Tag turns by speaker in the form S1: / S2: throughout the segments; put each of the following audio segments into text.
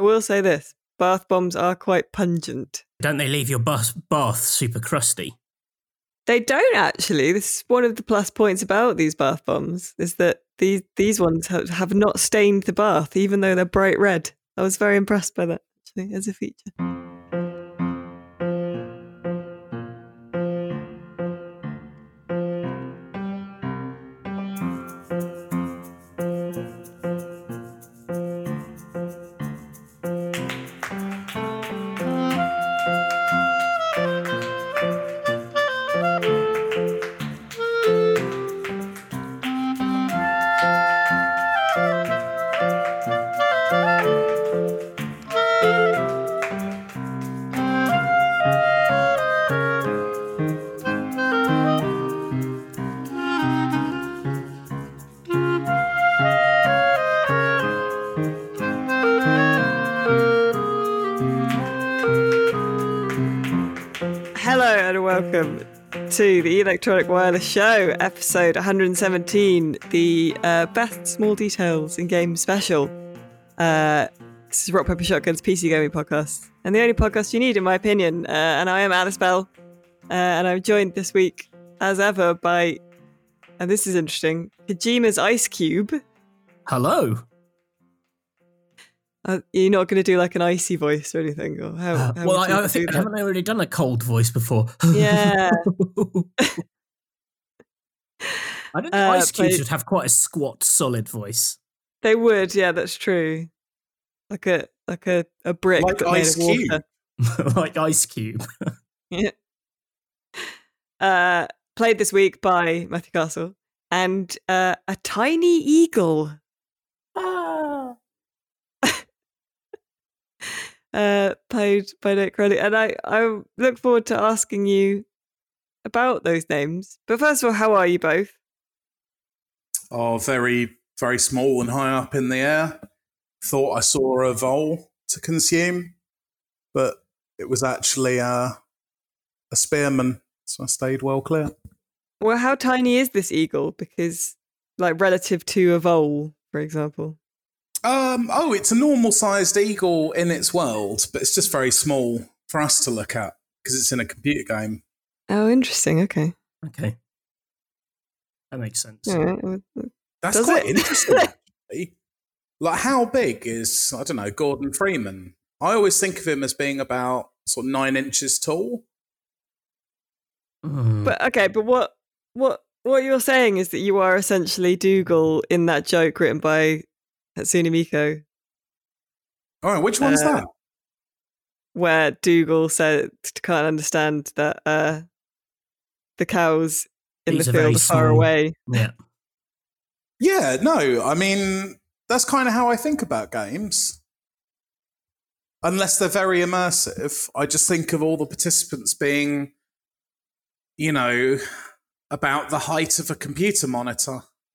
S1: I will say this bath bombs are quite pungent.
S2: Don't they leave your bath, bath super crusty?
S1: They don't actually. This is one of the plus points about these bath bombs is that these these ones have, have not stained the bath, even though they're bright red. I was very impressed by that actually as a feature. To the Electronic Wireless Show, episode 117, the uh, best small details in game special. Uh, this is Rock Paper Shotgun's PC gaming podcast, and the only podcast you need, in my opinion. Uh, and I am Alice Bell, uh, and I'm joined this week, as ever, by, and this is interesting, Kojima's Ice Cube.
S2: Hello.
S1: Uh, you're not going to do like an icy voice or anything, or how?
S2: Uh,
S1: how
S2: well, I, I think haven't I already done a cold voice before?
S1: Yeah.
S2: I don't think
S1: Uh,
S2: Ice Cube
S1: but-
S2: should have quite a squat, solid voice.
S1: They would, yeah, that's true. Like a like a, a brick
S3: Like Ice. Cube.
S2: like Ice Cube.
S1: Yeah. Uh, played this week by Matthew Castle and uh, a tiny eagle. Uh, played by Nate Crowley, and I I look forward to asking you about those names. But first of all, how are you both?
S3: Oh, very, very small and high up in the air. Thought I saw a vole to consume, but it was actually uh, a spearman, so I stayed well clear.
S1: Well, how tiny is this eagle? Because like relative to a vole, for example.
S3: Um, oh, it's a normal sized eagle in its world, but it's just very small for us to look at because it's in a computer game.
S1: Oh, interesting. Okay.
S2: Okay. That makes sense.
S1: All right. well,
S3: That's
S1: Does
S3: quite
S1: it?
S3: interesting. actually. Like, how big is, I don't know, Gordon Freeman? I always think of him as being about sort of nine inches tall.
S2: Mm.
S1: But okay, but what what what you're saying is that you are essentially Dougal in that joke written by Hatsune Miku,
S3: All right, which one's
S1: Uh,
S3: that?
S1: where Dougal said can't understand that uh, the cows in
S2: These
S1: the
S2: are
S1: field are far
S2: small.
S1: away.
S2: yeah.
S3: Yeah, no, I mean, that's kind of how I think about games. Unless they're very immersive, I just think of all the participants being, you know, about the height of a computer monitor.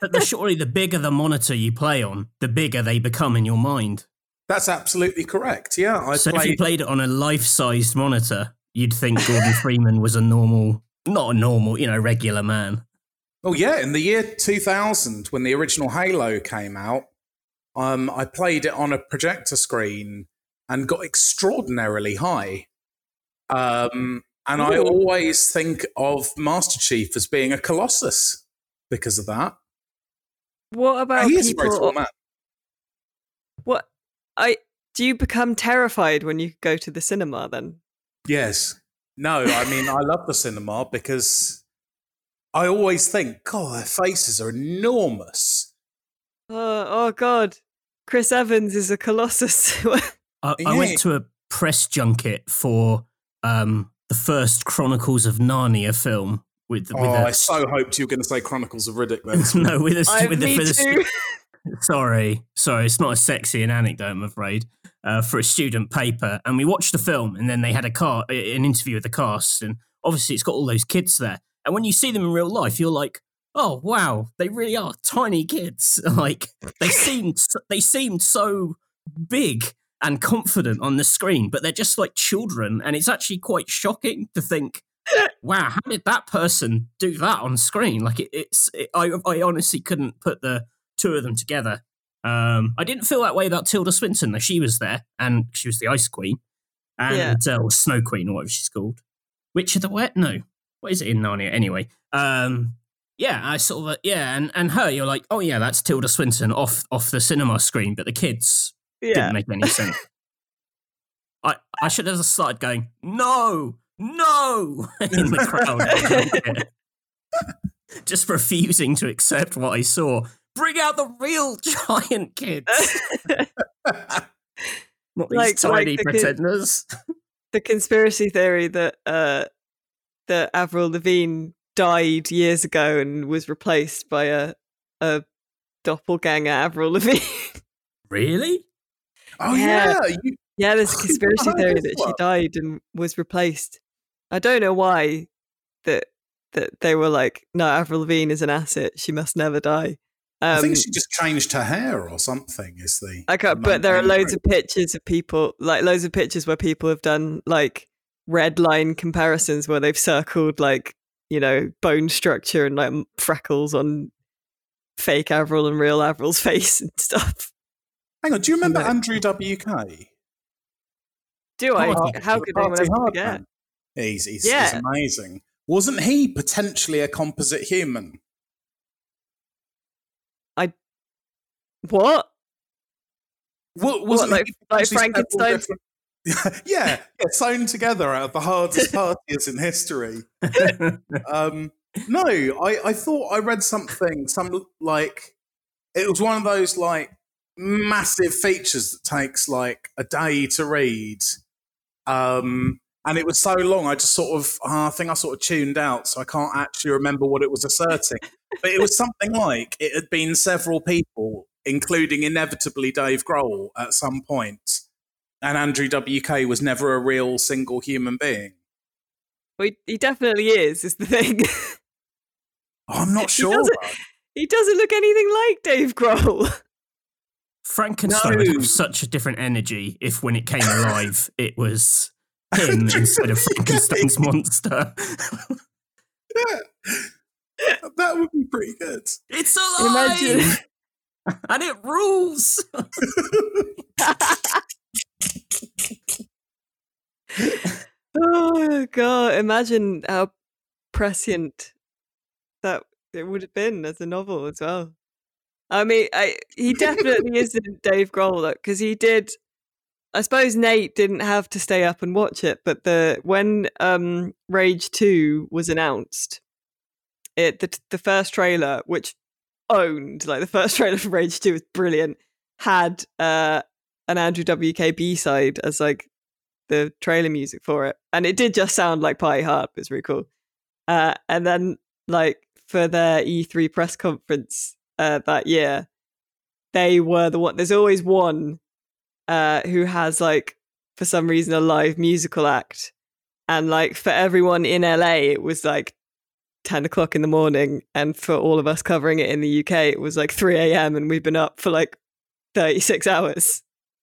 S2: But the, surely the bigger the monitor you play on, the bigger they become in your mind.
S3: That's absolutely correct. Yeah, I
S2: so if you
S3: played.
S2: played it on a life-sized monitor, you'd think Gordon Freeman was a normal, not a normal, you know, regular man.
S3: Oh yeah, in the year 2000, when the original Halo came out, um, I played it on a projector screen and got extraordinarily high. Um, and I always think of Master Chief as being a colossus because of that.
S1: What about
S3: he is a very tall
S1: people?
S3: man.
S1: What I do you become terrified when you go to the cinema? Then
S3: Yes. No, I mean I love the cinema because I always think, God, their faces are enormous.
S1: oh, oh god, Chris Evans is a colossus.
S2: I, I went to a press junket for um, the first Chronicles of Narnia film with with
S3: oh,
S2: a,
S3: I so hoped you were going to say Chronicles of Riddick. Then.
S2: no with a
S1: I,
S2: with the,
S1: me
S2: for the sorry sorry it's not as sexy an anecdote I'm afraid uh, for a student paper and we watched the film and then they had a car an interview with the cast and obviously it's got all those kids there and when you see them in real life you're like oh wow they really are tiny kids like they seemed they seemed so big and confident on the screen but they're just like children and it's actually quite shocking to think wow how did that person do that on screen like it, it's it, I, I honestly couldn't put the two of them together Um, I didn't feel that way about Tilda Swinton though. She was there, and she was the Ice Queen, and uh, or Snow Queen or whatever she's called. Witch of the Wet? No, what is it in Narnia? Anyway, um, yeah, I sort of uh, yeah, and and her, you're like, oh yeah, that's Tilda Swinton off off the cinema screen, but the kids
S1: Yeah.
S2: didn't make any sense. I I should have started going no no in the crowd, just refusing to accept what I saw. Bring out the real giant kids, not these
S1: Like- like
S2: tiny
S1: the kid-
S2: pretenders.
S1: the conspiracy theory that uh that Avril Lavigne died years ago and was replaced by a a doppelganger Avril Lavigne.
S2: Really?
S3: Oh
S1: Yeah.
S3: yeah, you,
S1: yeah, there's a conspiracy theory that she died and was replaced. I don't know why that that they were like, no, Avril Lavigne is an asset. She must never die. Um,
S3: I think she just changed her hair or something. Is the
S1: I can't,
S3: the
S1: but there are loads of pictures of people, like loads of pictures where people have done like red line comparisons where they've circled like you know bone structure and like freckles on fake Avril and real Avril's face and stuff.
S3: Hang on, do you remember. Andrew WK?
S1: Do I?
S2: Party-
S1: How could anyone
S3: Party
S1: ever
S3: Hard
S1: forget?
S3: He's, he's,
S1: Yeah.
S3: he's amazing. Wasn't he potentially a composite human?
S1: I.
S3: What,
S1: What,
S3: wasn't
S1: like like Frankenstein?
S3: yeah, yeah, sewn together out of the hardest parties in history. Um, no, I, I thought I read something, some like it was one of those like massive features that takes like a day to read. Um, and it was so long, I just sort of, uh, I think I sort of tuned out, so I can't actually remember what it was asserting. But it was something like it had been several people, including inevitably Dave Grohl at some point, and Andrew WK was never a real single human being.
S1: Well, he, he definitely is. Is the thing.
S3: I'm not
S1: He
S3: sure.
S1: doesn't- he doesn't look anything like Dave Grohl.
S2: Frankenstein would
S3: No.
S2: have such a different energy if, when it came alive, it was him instead of Frankenstein's monster.
S3: that would be pretty good.
S2: It's alive,
S1: Imagine.
S2: and it rules.
S1: oh god! Imagine how prescient that it would have been as a novel as well. I mean, I, he definitely isn't Dave Grohl because he did. I suppose Nate didn't have to stay up and watch it, but the when um, Rage Two was announced, it the the first trailer, which owned like the first trailer for Rage Two was brilliant, had uh, an Andrew WK B side as like the trailer music for it, and it did just sound like Party Hard. It was really cool. Uh, and then like for their E3 press conference uh, that year, they were the one. There's always one uh, who has like for some reason a live musical act, and like for everyone in LA, it was like. 10 o'clock in the morning and for all of us covering it in the uk it was like 3 a.m and we've been up for like 36 hours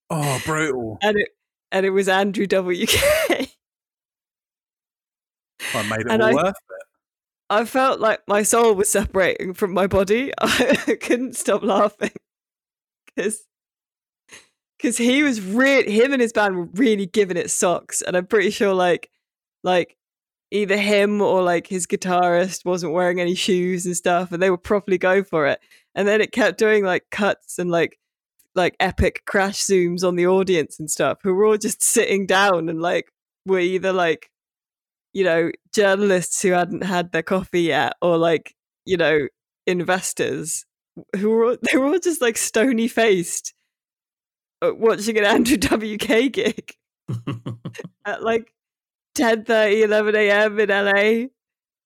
S3: Oh, brutal.
S1: and it and it was andrew wk
S3: I made it
S1: And
S3: all
S1: I-
S3: worth it.
S1: I felt like my soul was separating from my body. I couldn't stop laughing because because he was really him and his band were really giving it socks, and I'm pretty sure like like either him or like his guitarist wasn't wearing any shoes and stuff, and they were properly going for it. And then it kept doing like cuts and like like epic crash zooms on the audience and stuff, who were all just sitting down and like were either like you know, journalists who hadn't had their coffee yet, or like, you know, investors who were they were all just like stony faced watching an Andrew WK gig at like 10 11 a.m. in LA.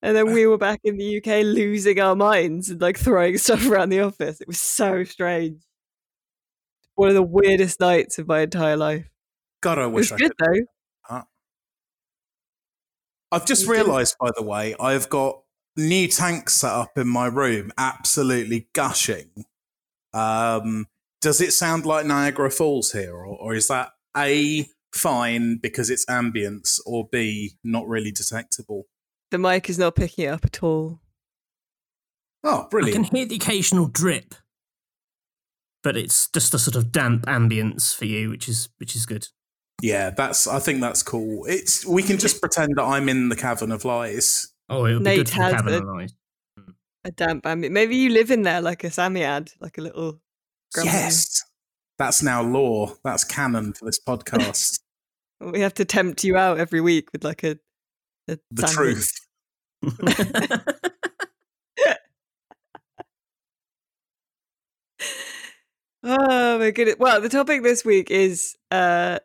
S1: And then we were back in the UK losing our minds and like throwing stuff around the office. It was so strange. One of the weirdest nights of my entire life.
S3: God, I
S1: It was
S3: wish I
S1: good
S3: could.
S1: though.
S3: I've just realised, by the way, I've got new tanks set up in my room, absolutely gushing. Um, does it sound like Niagara Falls here, or, or is that A, fine because it's ambience, or B, not really detectable?
S1: The mic is not picking it up at all.
S3: Oh, brilliant!
S2: I can hear the occasional drip. but it's just a sort of damp ambience for you, which is which is good.
S3: Yeah, that's. I think that's cool. It's we can just pretend that I'm in the cavern of lies.
S2: Oh, it would be
S1: Nate
S2: good for the
S1: has
S2: cabin
S1: a-
S2: of lies.
S1: A damp ambient. Maybe you live in there like a Psammead, like a little. Grandma.
S3: Yes, that's now law. That's canon for this podcast.
S1: We have to tempt you out every week with like a. a
S3: the truth.
S1: Oh my goodness. Well, the topic this week is uh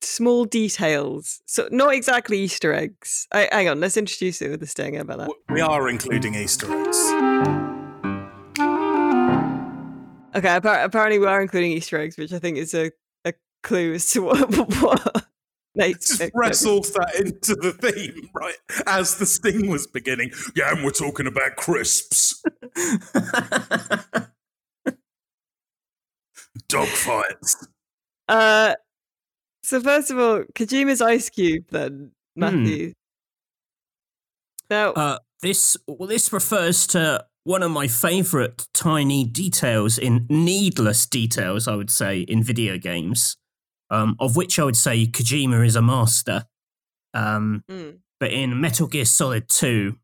S1: small details. So not exactly Easter eggs. I, hang on, let's introduce it with a stinger about that.
S3: We are including Easter eggs.
S1: Okay, appar- apparently we are including Easter eggs, which I think is a, a clue as to what, what Nate's
S3: Just
S1: picked.
S3: wrestled that into the theme, right? As the sting was beginning. Yeah, and we're talking about crisps, dogfights.
S1: Uh so first of all, Kojima's Ice Cube then, Matthew. Now
S2: uh, this well, this refers to one of my favourite tiny details in needless details, I would say, in video games, um, of which I would say Kojima is a master. Um,
S1: mm,
S2: but in Metal Gear Solid 2,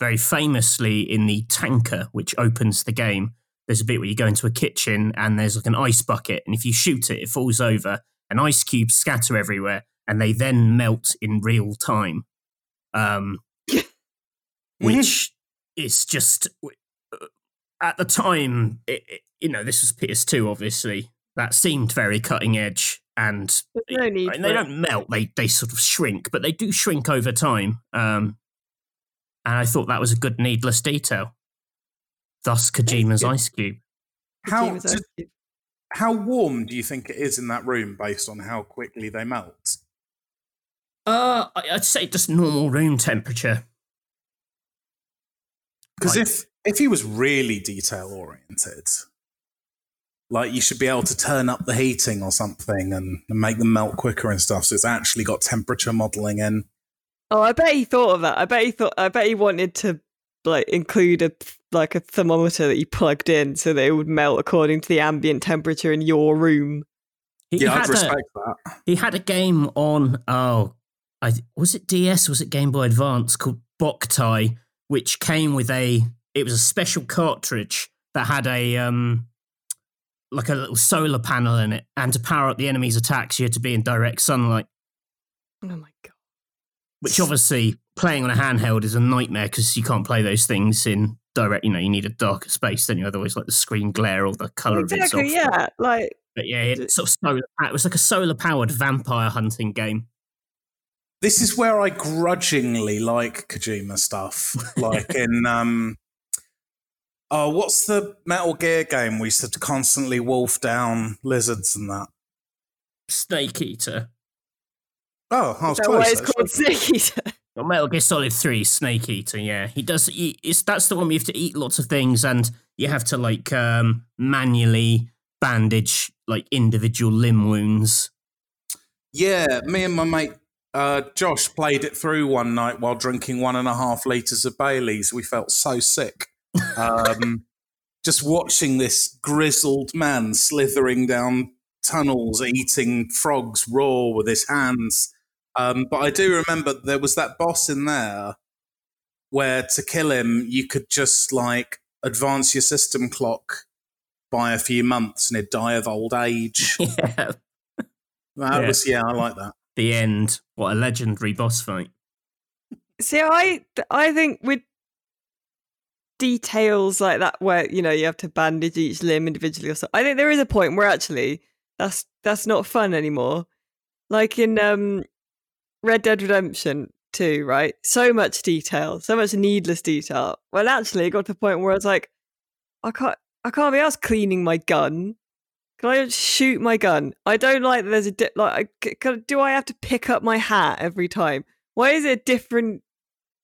S2: very famously in the tanker, which opens the game, there's a bit where you go into a kitchen and there's like an ice bucket, and if you shoot it, it falls over, and ice cubes scatter everywhere, and they then melt in real time. Um, which is just at the time, it, it- you know, this was PS2, obviously. That seemed very cutting edge, and
S1: no need
S2: and they don't melt; they they sort of shrink, but they do shrink over time. Um, and I thought that was a good needless detail. Thus, Kojima's. Ice Cube.
S3: How
S1: Kojima's Ice Cube.
S3: how warm do you think it is in that room based on how quickly they melt?
S2: Uh, I- I'd say just normal room temperature.
S3: Because
S2: Like-
S3: if if he was really detail oriented, like you should be able to turn up the heating or something and, and make them melt quicker and stuff. So it's actually got temperature modeling in.
S1: Oh, I bet he thought of that. I bet he thought. I bet he wanted to like include a like a thermometer that you plugged in so that it would melt according to the ambient temperature in your room.
S2: He
S3: Yeah, I'd
S2: had a,
S3: respect that.
S2: he had a game on oh, I was it DS? Was it Game Boy Advance called Boktai, which came with a it was a special cartridge that had a um like a little solar panel in it, and to power up the enemy's attacks, you had to be in direct sunlight.
S1: Oh my god!
S2: Which obviously playing on a handheld is a nightmare because you can't play those things in direct. You know, you need a darker space, don't you? Otherwise, like the screen glare or the color of it's off.
S1: Exactly. Yeah. Like
S2: But yeah, it sort of solar, it was like a solar powered vampire hunting game.
S3: This is where I grudgingly like Kojima stuff. like in um Oh, what's the Metal Gear game we used to constantly wolf down lizards and that?
S2: Snake Eater.
S3: Oh, I was
S1: that
S3: close.
S1: why it's
S3: actually.
S1: called Snake Eater?
S2: Well, Metal Gear Solid Three, Snake Eater. Yeah, he does. He, it's that's the one where you have to eat lots of things, and you have to like um, manually bandage like individual limb wounds.
S3: Yeah, me and my mate uh, Josh played it through one night while drinking one and a half liters of Bailey's. We felt so sick. Um, just watching this grizzled man slithering down tunnels, eating frogs raw with his hands. Um, but I do remember there was that boss in there where to kill him, you could just like advance your system clock by a few months and he'd die of old age.
S2: yeah,
S3: That
S2: Yeah.
S3: was, yeah, I like that.
S2: the end. What a legendary boss fight.
S1: See, I I think with details like that, where you know you have to bandage each limb individually or so, I think there is a point where actually that's that's not fun anymore. Like in um, Red Dead Redemption Two, right? So much detail, so much needless detail. Well, actually, it got to the point where I was like, I can't, I can't be asked cleaning my gun. Can I just shoot my gun? I don't like that. There's a di- like. I, can, do I have to pick up my hat every time? Why is it a different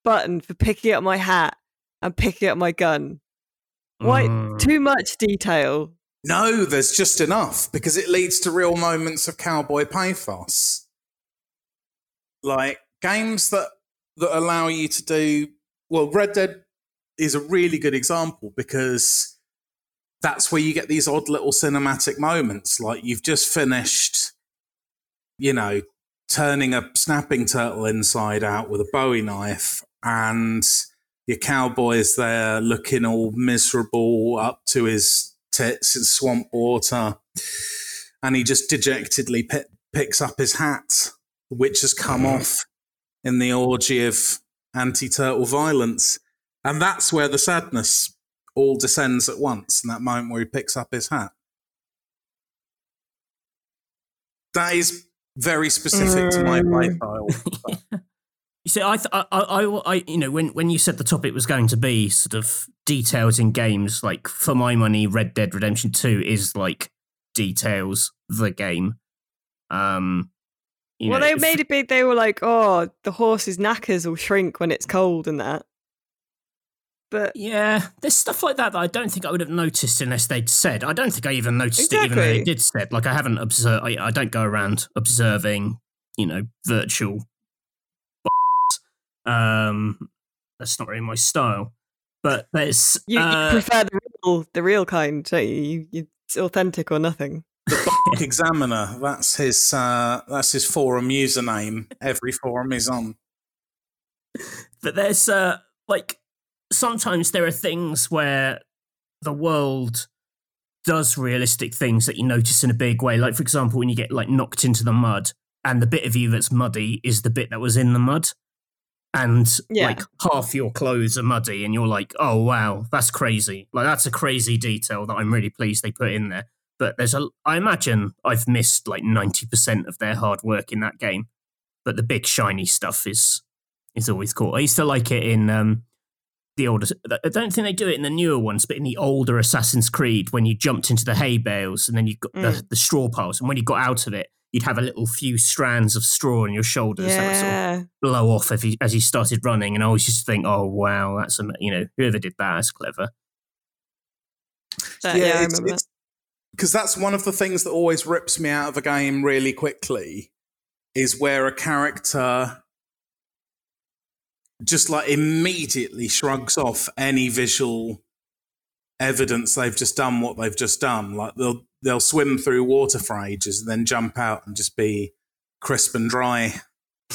S1: button for picking up my hat and picking up my gun? Why
S2: Mm.
S1: too much detail?
S3: No, there's just enough because it leads to real moments of cowboy pathos. Like games that that allow you to do well, Red Dead is a really good example because that's where you get these odd little cinematic moments. Like you've just finished, you know, turning a snapping turtle inside out with a bowie knife, and your cowboy's there looking all miserable up to his tits in swamp water. And he just dejectedly p- picks up his hat, which has come off in the orgy of anti turtle violence. And that's where the sadness all descends at once in that moment where he picks up his hat. That is very specific to my
S1: Mm.
S2: You see, I, th- I, I, I, you know, when when you said the topic was going to be sort of details in games, like for my money, Red Dead Redemption Two is like details the game. Um, you
S1: well,
S2: know,
S1: they made it big. They were like, "Oh, the horse's knackers will shrink when it's cold," and that. But
S2: Yeah, there's stuff like that that I don't think I would have noticed unless they'd said. I don't think I even noticed it, even though they did said. Like I haven't observed. I, I don't go around observing, you know, virtual. Um, that's not really my style. But there's
S1: you, you
S2: uh,
S1: prefer the real, the real kind, don't you? you, you it's authentic or nothing.
S3: Book Examiner, that's his uh, that's his forum username. Every forum is on.
S2: but there's uh like sometimes there are things where the world does realistic things that you notice in a big way like for example when you get like knocked into the mud and the bit of you that's muddy is the bit that was in the mud and
S1: Yeah.
S2: like half your clothes are muddy and you're like oh wow that's crazy like that's a crazy detail that i'm really pleased they put in there but there's a i imagine i've missed like 90% of their hard work in that game but the big shiny stuff is is always cool. I used to like it in um, the older. I don't think they do it in the newer ones, but in the older Assassin's Creed, when you jumped into the hay bales and then you got the,
S1: Mm.
S2: the straw piles, and when you got out of it, you'd have a little few strands of straw on your shoulders that would sort of blow off as you, as you started running. And I always used to think, oh wow, that's a, you know whoever did that is clever.
S1: that- yeah, I
S3: it's-
S1: remember that.
S3: because that's one of the things that always rips me out of a game really quickly is where a character just like immediately shrugs off any visual evidence they've just done what they've just done like they'll they'll swim through water for ages and then jump out and just be crisp and dry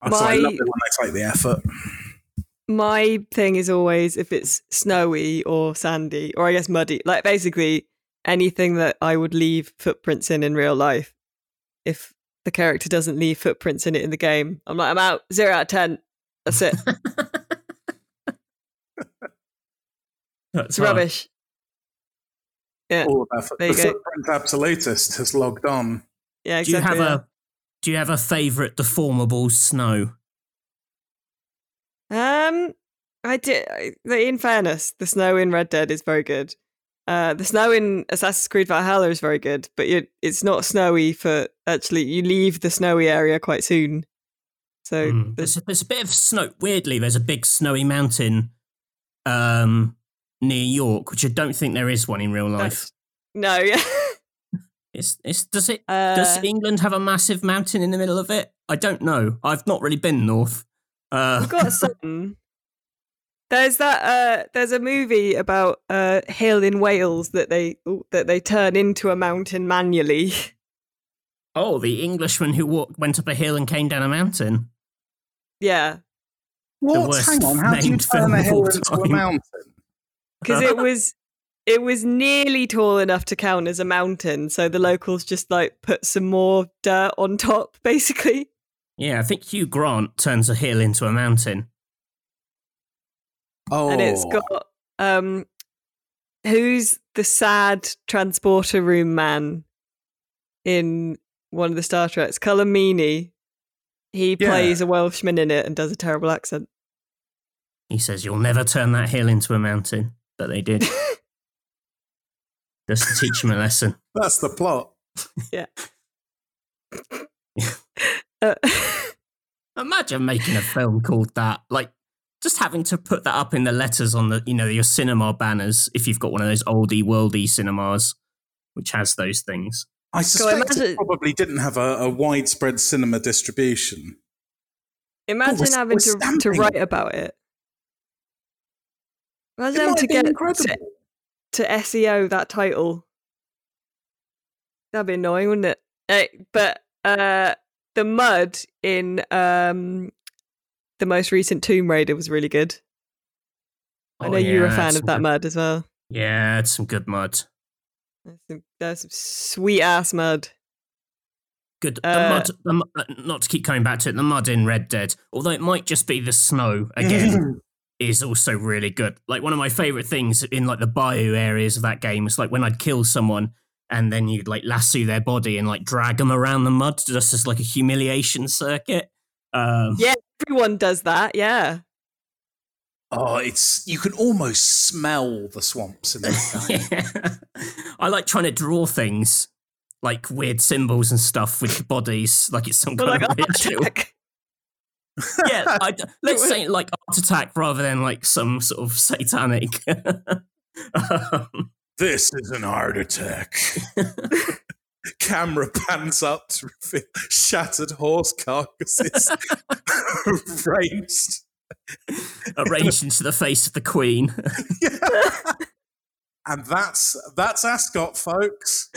S3: I so I love
S1: My-
S3: it when they take the effort
S1: My thing is always if it's snowy or sandy, or I guess muddy, like basically anything that I would leave footprints in in real life. If the character doesn't leave footprints in it in the game, I'm like, I'm out. Zero out of ten. That's it.
S2: That's
S1: It's
S2: hard.
S1: rubbish. Yeah,
S3: all of effort
S1: There
S3: the
S1: you go.
S3: footprint absolutist has logged on
S1: yeah, exactly.
S2: Do you have
S1: yeah.
S2: a Do you have a favorite deformable snow?
S1: Um, I did. I- In fairness, the snow in Red Dead is very good. Uh, the snow in Assassin's Creed Valhalla is very good, but you, it's not snowy for actually. You leave the snowy area quite soon, so
S2: Mm.
S1: there's-
S2: There's, a, there's a bit of snow. Weirdly, there's a big snowy mountain um, near York, which I don't think there is one in real life.
S1: that's- no, yeah.
S2: It's, it's does it
S1: Uh,
S2: does England have a massive mountain in the middle of it? I don't know. I've not really been north. Uh,
S1: we've got some. There's that. Uh, there's a movie about a hill in Wales that they that they turn into a mountain manually.
S2: oh, the Englishman who walked, went up a hill and came down a mountain.
S1: yeah,
S3: What? Hang on. How do you turn a hill
S2: all
S3: into a mountain?
S1: Because it was it was nearly tall enough to count as a mountain so the locals just like put some more dirt on top basically.
S2: Yeah, I think Hugh Grant turns a hill into a mountain.
S3: Oh,
S1: and it's got um who's the sad transporter room man in one of the star treks? Colm Meaney he
S3: Yeah.
S1: plays a welshman in it and does a terrible accent.
S2: He says, "You'll never turn that hill into a mountain," but they did. Just to teach him a lesson.
S3: that's the plot. Yeah.
S1: uh,
S2: Imagine making a film called that. Like just having to put that up in the letters on the, you know, your cinema banners if you've got one of those oldie worldy cinemas, which has those things.
S3: I suspect
S1: imagine-
S3: it probably didn't have a, a widespread cinema distribution.
S1: imagine
S3: we're-
S1: having
S3: we're
S1: to, to write about it Imagine to get to, to SEO that title. That'd be annoying, wouldn't it? Eh, but uh, the mud in um, the most recent Tomb Raider was really good. I
S2: Oh,
S1: know you're a fan of that
S2: good-
S1: mud as well.
S2: Yeah, it's some good mud.
S1: There's some, there's some sweet ass mud.
S2: Good.
S1: Uh,
S2: mud, the, uh, not to keep coming back to it, the mud in Red Dead, although it might just be the snow again, is also really good. Like one of my favorite things in like the bayou areas of that game is like when I'd kill someone and then you'd like lasso their body and like drag them around the mud just as like a humiliation circuit. Um,
S1: Yeah. Everyone does that, yeah.
S3: oh, it's you can almost smell the swamps in this game.
S2: I like trying to draw things like weird symbols and stuff with bodies, like it's some
S1: But
S2: kind
S1: like,
S2: of
S1: art
S2: ritual. yeah, I, let's say like art attack rather than like some sort of satanic. um,
S3: this is an heart attack. Camera pans up to reveal shattered horse carcasses arranged.
S2: arranged into the face of the queen.
S3: and that's that's Ascot, folks.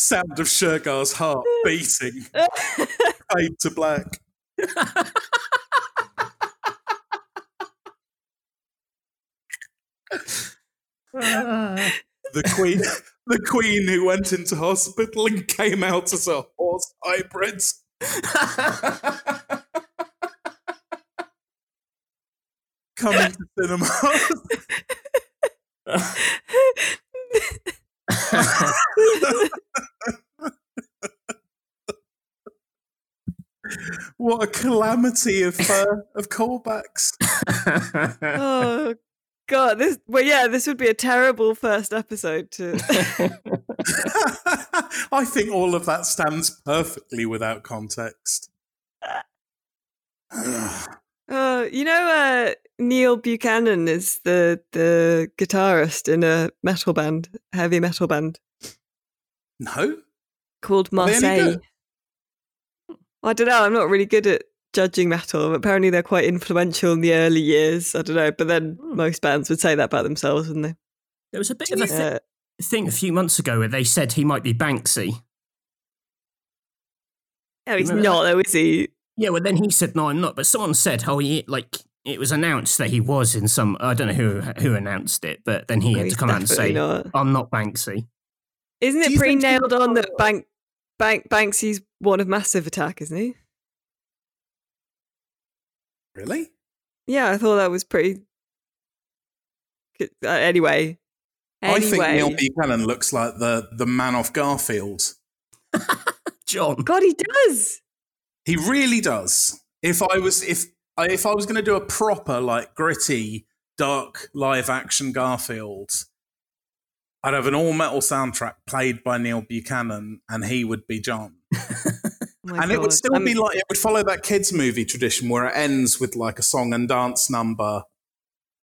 S3: Sound of Shergar's heart beating, fade to black. The queen, the queen who went into hospital and came out as a horse hybrid. Coming to cinemas. what a calamity of uh, of callbacks.
S1: oh god, this well yeah, this would be a terrible first episode to
S3: I think all of that stands perfectly without context.
S1: Uh, you know, uh, Neil Buchanan is the the guitarist in a metal band, heavy metal band
S3: no?
S1: called Marseille.
S3: Good?
S1: I don't know. I'm not really good at judging metal. But apparently, they're quite influential in the early years. I don't know, but then
S2: Hmm.
S1: most bands would say that about themselves, wouldn't they?
S2: there was a bit
S3: Do
S2: of a
S3: you
S2: thi-
S1: Uh,
S2: thing a few months ago where they said he might be Banksy.
S1: oh, he's
S2: Remember
S1: not, though, is he?
S2: Yeah, well, then he said no, I'm not. But someone said, oh, he like it was announced that he was in some. I don't know who who announced it, but then he
S1: No,
S2: had to come out and
S1: definitely
S2: say,
S1: not.
S2: I'm not Banksy.
S1: Isn't it
S3: you
S1: pretty
S3: think he-
S1: nailed on that Bank, Bank Banksy's one of Massive Attack, isn't he?
S3: Really?
S1: Yeah, I thought that was pretty. Uh, anyway,
S3: I think
S1: anyway,
S3: Neil Buchanan looks like the the man off Garfield.
S2: John.
S1: God, he does.
S3: He really does. If I was if I- if I was going to do a proper like gritty dark live action Garfield, I'd have an all metal soundtrack played by Neil Buchanan, and he would be John.
S1: Oh
S3: and it would still
S1: Um,
S3: be like it would follow that kids movie tradition where it ends with like a song and dance number,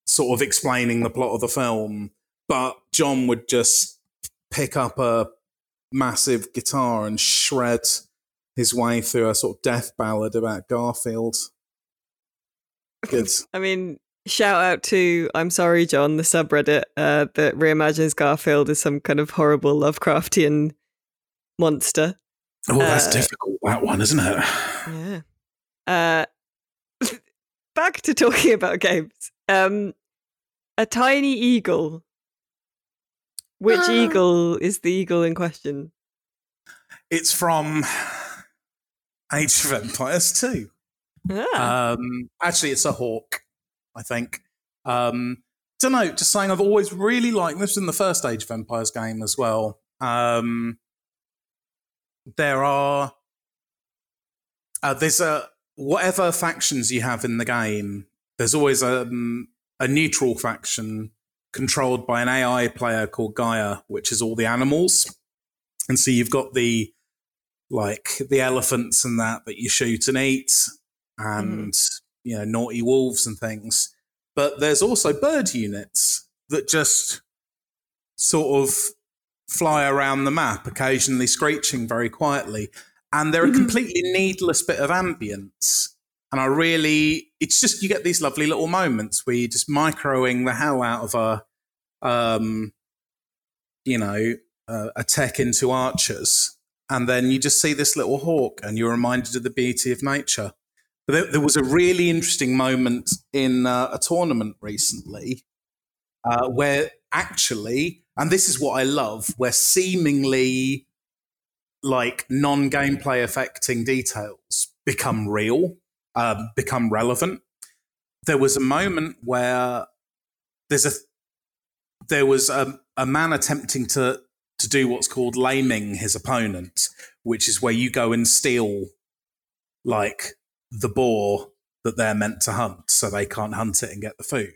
S3: sort of explaining the plot of the film. But John would just pick up a massive guitar and shred his way through a sort of death ballad about Garfield. Good.
S1: I mean, shout out to I'm sorry, John, the subreddit uh, that reimagines Garfield as some kind of horrible Lovecraftian monster.
S3: Oh, that's
S1: Uh,
S3: difficult, that one, isn't it?
S1: Yeah. Uh, back to talking about games. Um, a tiny eagle. Which
S3: Ah.
S1: eagle is the eagle in question?
S3: It's from Age of Empires 2.
S1: Ah,
S3: Um, actually, it's a hawk, I think. Um, don't know. Just saying, I've always really liked this in the first Age of Empires game as well. Um, there are uh, there's a whatever factions you have in the game. There's always um, a neutral faction controlled by an AI player called Gaia, which is all the animals. And so you've got the like the elephants and that that you shoot and eat, and you know naughty wolves and things. But there's also bird units that just sort of fly around the map, occasionally screeching very quietly. and they're a completely needless bit of ambience. And I really, it's just you get these lovely little moments where you're just microing the hell out of a, um, you know, uh, a tech into archers, and then you just see this little hawk, and you're reminded of the beauty of nature. There, there was a really interesting moment in uh, a tournament recently uh, where actually, and this is what I love, where seemingly like non gameplay affecting details become real, um, become relevant. There was a moment where there's a there was a, a man attempting to to do what's called laming his opponent, which is where you go and steal like the boar that they're meant to hunt so they can't hunt it and get the food.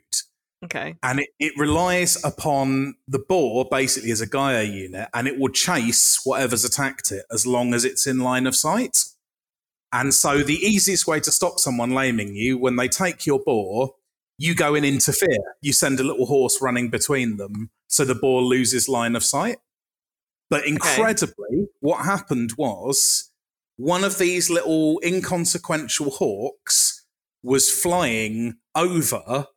S1: Okay.
S3: And it, it relies upon the boar basically as a Gaia unit and it will chase whatever's attacked it as long as it's in line of sight. And so the easiest way to stop someone laming you when they take your boar, you go and interfere. You send a little horse running between them so the boar loses line of sight. But incredibly, okay. what happened was one of these little inconsequential hawks was flying over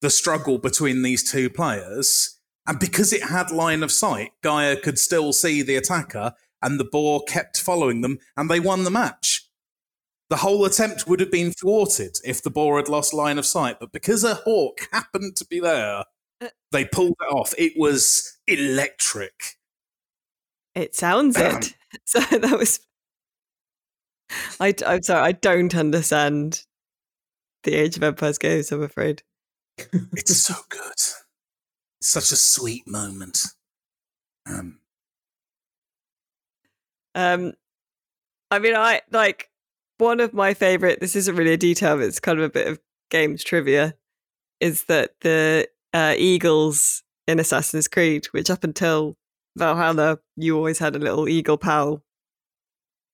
S3: the struggle between these two players. And because it had line of sight, Gaia could still see the attacker, and the boar kept following them, and they won the match. The whole attempt would have been thwarted if the boar had lost line of sight, but because a hawk happened to be there, uh. they pulled it off. It was electric.
S1: It sounds it. So that was. I, I'm sorry, I don't understand the Age of Empires games, I'm afraid
S3: it's so good. Such a sweet moment. Um,
S1: um, I mean, I like one of my favorite. This isn't really a detail, but it's kind of a bit of games trivia. Is that the uh, eagles in Assassin's Creed, which up until Valhalla, you always had a little eagle pal,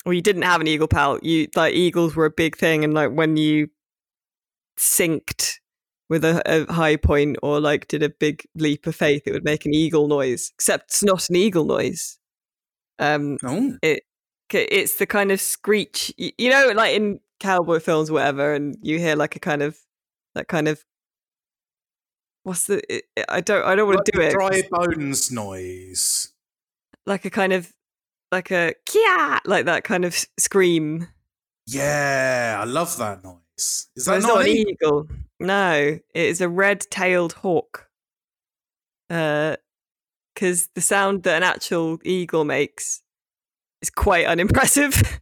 S1: or you didn't have an eagle pelt, You like eagles were a big thing, and like when you synced with a, a, high point or like did a big leap of faith, it would make an eagle noise. Except it's not an eagle noise. Um, oh. it it's the kind of screech, you know, like in cowboy films, whatever, and you hear like a kind of that kind of what's the? I don't I don't want like to do it.
S3: Dry bones noise,
S1: like a kind of like a kia, like that kind of scream.
S3: Yeah, I love that noise. Is that
S1: not, not an eagle? No, it is a red-tailed hawk. Uh, because the sound that an actual eagle makes is quite unimpressive.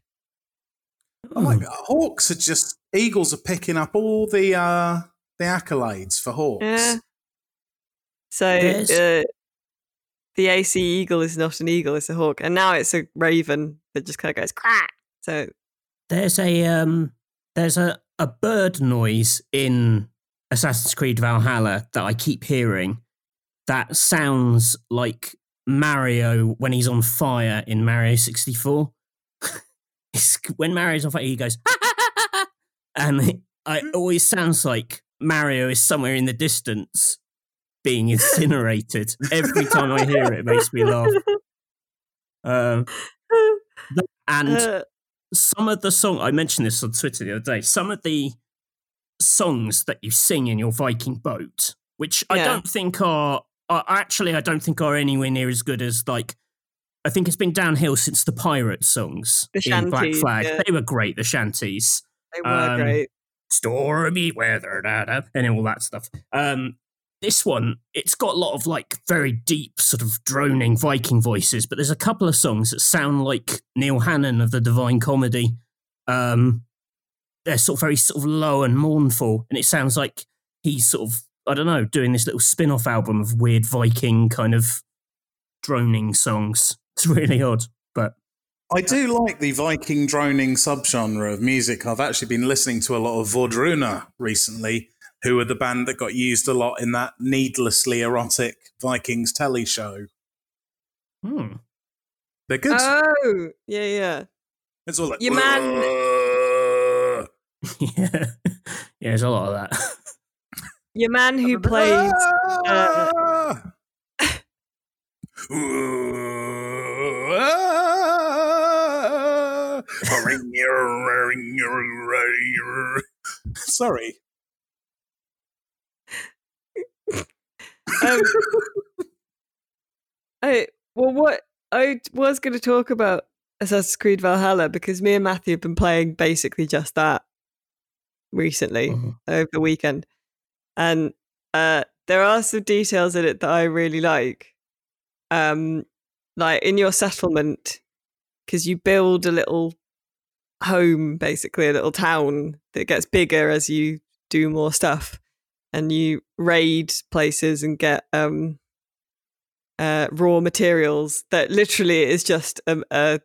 S3: oh my god, hawks are just eagles are picking up all the uh the accolades for hawks. Yeah.
S1: So uh, the AC eagle is not an eagle; it's a hawk, and now it's a raven that just kind of goes quack. So
S2: there's a um, there's a a bird noise in Assassin's Creed Valhalla that I keep hearing that sounds like Mario when he's on fire in Mario 64. when Mario's on fire, he goes, and it, it always sounds like Mario is somewhere in the distance being incinerated. Every time I hear it, it makes me laugh. Um, and uh, some of the song I mentioned this on Twitter the other day. Some of the songs that you sing in your Viking boat, which yeah. I don't think are, are actually I don't think are anywhere near as good as like I think it's been downhill since the pirate songs
S1: the shanties,
S2: in Black Flag. Yeah. They were great, the shanties.
S1: They were um, great.
S2: Stormy weather, da, da, and all that stuff. Um, this one, it's got a lot of like very deep, sort of droning Viking voices, but there's a couple of songs that sound like Neil Hannon of the Divine Comedy. Um, they're sort of very sort of low and mournful, and it sounds like he's sort of I don't know doing this little spin-off album of weird Viking kind of droning songs. It's really odd, but
S3: I do like the Viking droning subgenre of music. I've actually been listening to a lot of Wardruna recently, who are the band that got used a lot in that needlessly erotic Vikings telly show.
S2: Hmm.
S3: They're good.
S1: Oh, yeah, yeah.
S3: It's all like
S1: your man.
S2: yeah, yeah. There's a lot of that.
S1: Your man who played. Uh...
S3: Sorry,
S1: um, I well, what I was going to talk about Assassin's Creed Valhalla because me and Matthew have been playing basically just that recently
S2: Mhm.
S1: over the weekend, and uh, there are some details in it that I really like. Um, like in your settlement, because you build a little home, basically a little town that gets bigger as you do more stuff, and you raid places and get um uh, raw materials that literally is just um, uh,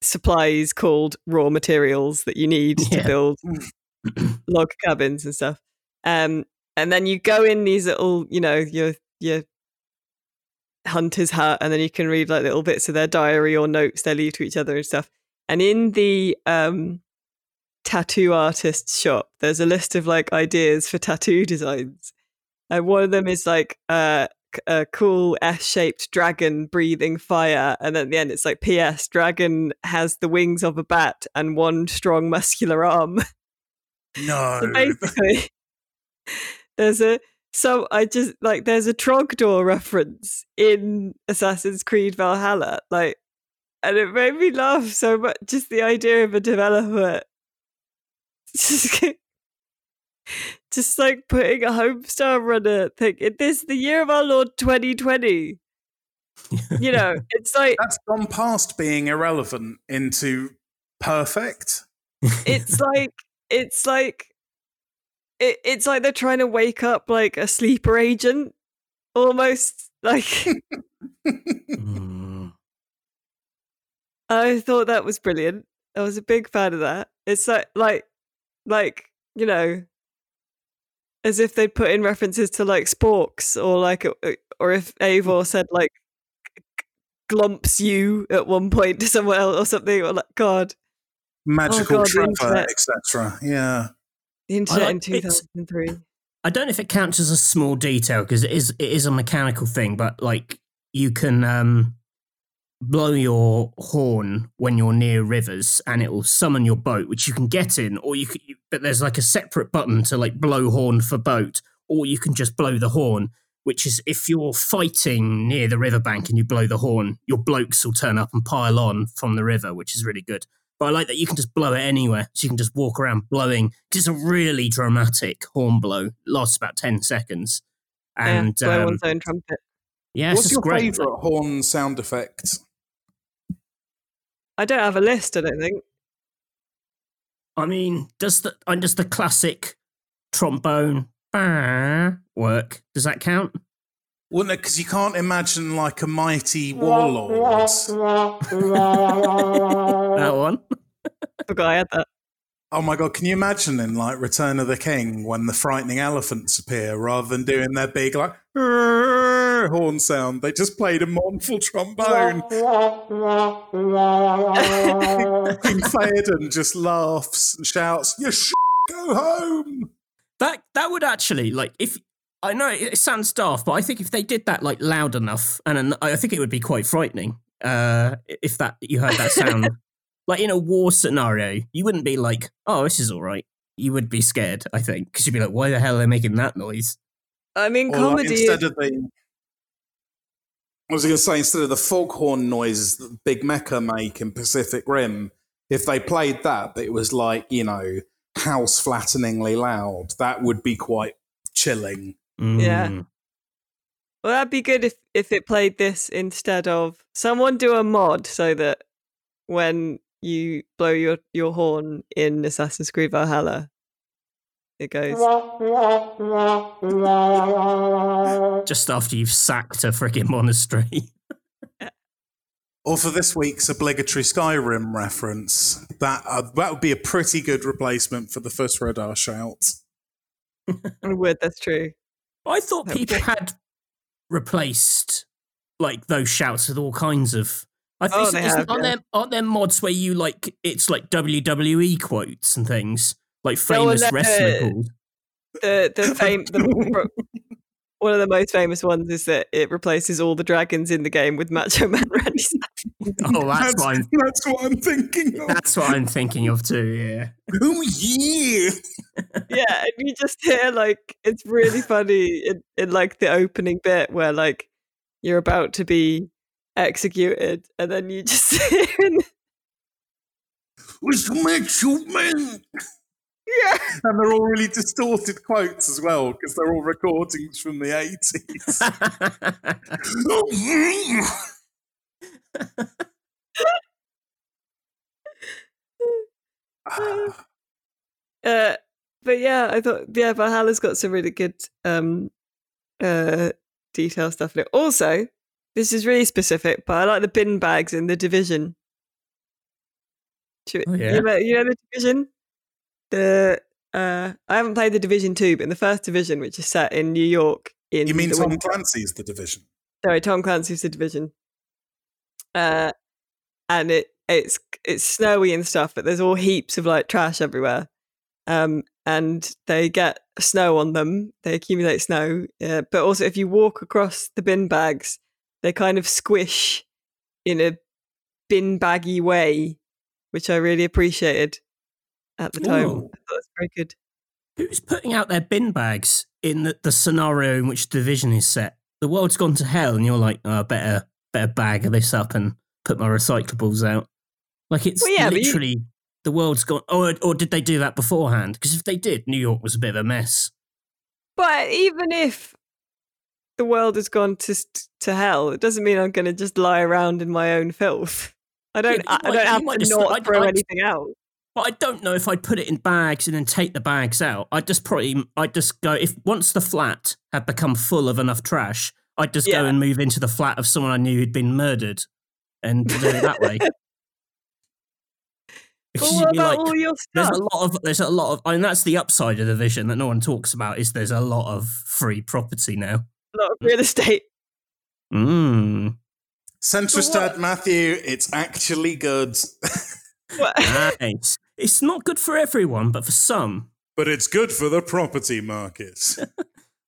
S1: supplies called raw materials that you need to build log cabins and stuff. Um, and then you go in these little, you know, your your hunter's hut, and then you can read like little bits of their diary or notes they leave to each other and stuff. And in the um, tattoo artist shop, there's a list of like ideas for tattoo designs. And one of them is like uh, a cool S-shaped dragon breathing fire, and at the end it's like P.S. Dragon has the wings of a bat and one strong muscular arm.
S3: No.
S1: So basically, there's a so I just like there's a Trogdor reference in Assassin's Creed Valhalla, like, and it made me laugh so much. Just the idea of a developer just just like putting a Homestar runner thing. It this the year of our Lord 2020. You know, it's like
S3: That's gone past being irrelevant into perfect.
S1: it's like it's like it, it's like they're trying to wake up like a sleeper agent almost like
S2: Mm.
S1: i thought that was brilliant i was a big fan of that it's like like like you know as if they'd put in references to like sporks or like or if Eivor said like glumps you at one point to someone else or something or like god
S3: Magical
S1: God, the
S3: Trevor, etc. Yeah.
S1: the internet
S2: like-
S1: in 2003
S2: I don't know if it counts as a small detail because it is it is a mechanical thing, but like you can um, blow your horn when you're near rivers, and it will summon your boat, which you can get in, or you can. But there's like a separate button to like blow horn for boat, or you can just blow the horn. Which is if you're fighting near the riverbank and you blow the horn, your blokes will turn up and pile on from the river, which is really good. But I like that you can just blow it anywhere. So you can just walk around blowing It's a really dramatic horn blow. It lasts about 10 seconds. And
S1: yeah, blow
S2: um,
S1: one's own trumpet
S2: yeah, it's
S3: What's your
S2: great.
S3: favourite horn sound effect?
S1: I don't have a list i don't think
S2: I mean, does the uh, does the classic trombone work? Does that count?
S3: Wouldn't it? Because you can't imagine like a mighty warlord.
S2: That one?
S1: forgot i had that
S3: Oh my god, can you imagine in like Return of the King when the frightening elephants appear rather than doing their big like "Rrrr" horn sound, they just played a mournful trombone. King Theoden just laughs and shouts, You sh- go home!
S2: That that would actually like if I know it it sounds daft, but I think if they did that like loud enough, and an, I think it would be quite frightening. Uh, if that you heard that sound, like in a war scenario, you wouldn't be like, "Oh, this is all right." You would be scared, I think, because you'd be like, "Why the hell are they making that noise?"
S1: I mean,
S3: Or like,
S1: comedy.
S3: instead of the. I was going to say, instead of the foghorn noises that Big Mecha make in Pacific Rim, if they played that, that it was like, you know, house flatteningly loud, that would be quite chilling.
S1: Yeah.
S2: Mm.
S1: well, that'd be good if if it played this instead of someone do a mod so that when you blow your your horn in Assassin's Creed Valhalla, it goes.
S2: Just after you've sacked a freaking monastery.
S3: Or for this week's obligatory Skyrim reference, that uh, that would be a pretty good replacement for the Fus Ro Dah shout.
S1: I would. That's true.
S2: I thought
S1: That
S2: people had replaced like those shouts with all kinds of. I
S1: Oh,
S2: think
S1: they
S2: isn't-
S1: have,
S2: aren't,
S1: yeah.
S2: there, aren't there mods where you like it's like WWE quotes and things like
S1: No, well,
S2: famous
S1: uh,
S2: wrestler calls?
S1: The the fame the one of the most famous ones is that it replaces all the dragons in the game with Macho Man Randy Savage.
S2: Oh, that's,
S3: that's,
S2: what I'm,
S3: that's what I'm thinking of.
S2: that's what I'm thinking of too. Yeah.
S3: oh yeah.
S1: yeah, and you just hear like it's really funny in, in like the opening bit where like you're about to be executed, and then you just hear
S3: Let's make you man.
S1: Yeah,
S3: And they're all really distorted quotes as well because they're all recordings from the 80s. oh yeah. Ah,
S1: uh, but yeah, I thought yeah, Valhalla's got some really good um uh detail stuff in it. Also, this is really specific, but I like the bin bags in the division. Should-
S2: Oh, yeah?
S1: you, know, you know the division? The uh I haven't played the division two, but in the first division, which is set in New York in
S3: you mean Tom Clancy's The Division?
S1: sorry, Tom Clancy's the division. Uh and it it's it's snowy and stuff, but there's all heaps of like trash everywhere. Um and they get snow on them, they accumulate snow. Uh, but also if you walk across the bin bags, they kind of squish in a bin baggy way, which I really appreciated at the time. I thought it was very good.
S2: Who's putting out their bin bags in the, the scenario in which the Division is set? The world's gone to hell, and you're like, oh, better better bag this up and put my recyclables out. Like it's
S1: Well, yeah, but you-
S2: literally the world's gone. Or or did they do that beforehand? Because if they did, New York was a bit of a mess.
S1: But even if the world has gone to to hell, it doesn't mean I'm going to just lie around in my own filth. I don't.
S2: you
S1: I, I don't have
S2: might
S1: to not throw
S2: I'd-
S1: anything out.
S2: But I don't know if I'd put it in bags and then take the bags out. I'd just probably, I'd just go, if once the flat had become full of enough trash, I'd just go and move into the flat of someone I knew who'd been murdered and do it that way.
S1: But
S2: Because
S1: what about
S2: like,
S1: all your
S2: there's
S1: stuff?
S2: a lot of, there's a lot of, I mean, that's the upside of the Division that no one talks about is there's a lot of free property now.
S1: A lot of real estate.
S2: Mm.
S3: Centrist
S1: But
S3: Matthew, it's actually good.
S1: What-
S2: Nice. It's not good for everyone, but for some.
S3: but it's good for the property market.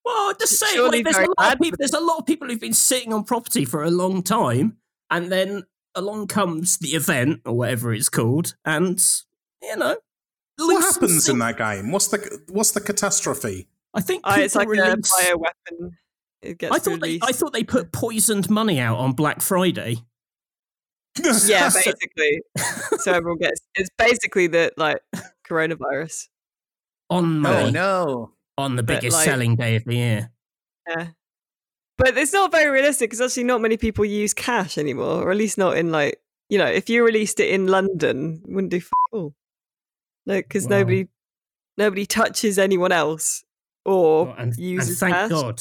S2: Well, just say
S1: Surely
S2: like, there's, a lot of people, there's a lot of people who've been sitting on property for a long time, and then along comes the event or whatever it's called, and you know,
S3: what happens in that game? What's the what's the catastrophe?
S2: I think
S1: Oh, it's like
S2: people
S1: a
S2: release-
S1: bioweapon. It gets
S2: I thought they. I thought they put poisoned money out on Black Friday.
S1: yeah, basically. so everyone gets. It's basically the like coronavirus.
S2: on money
S3: Oh no!
S2: on the biggest
S1: like-
S2: selling day of the year.
S1: Yeah. But it's not very realistic because actually not many people use cash anymore, or at least not in like you know, if you released it in London, it wouldn't do f- all. Like because
S2: Wow.
S1: nobody nobody touches anyone else or
S2: and, and
S1: uses
S2: thank
S1: cash.
S2: God.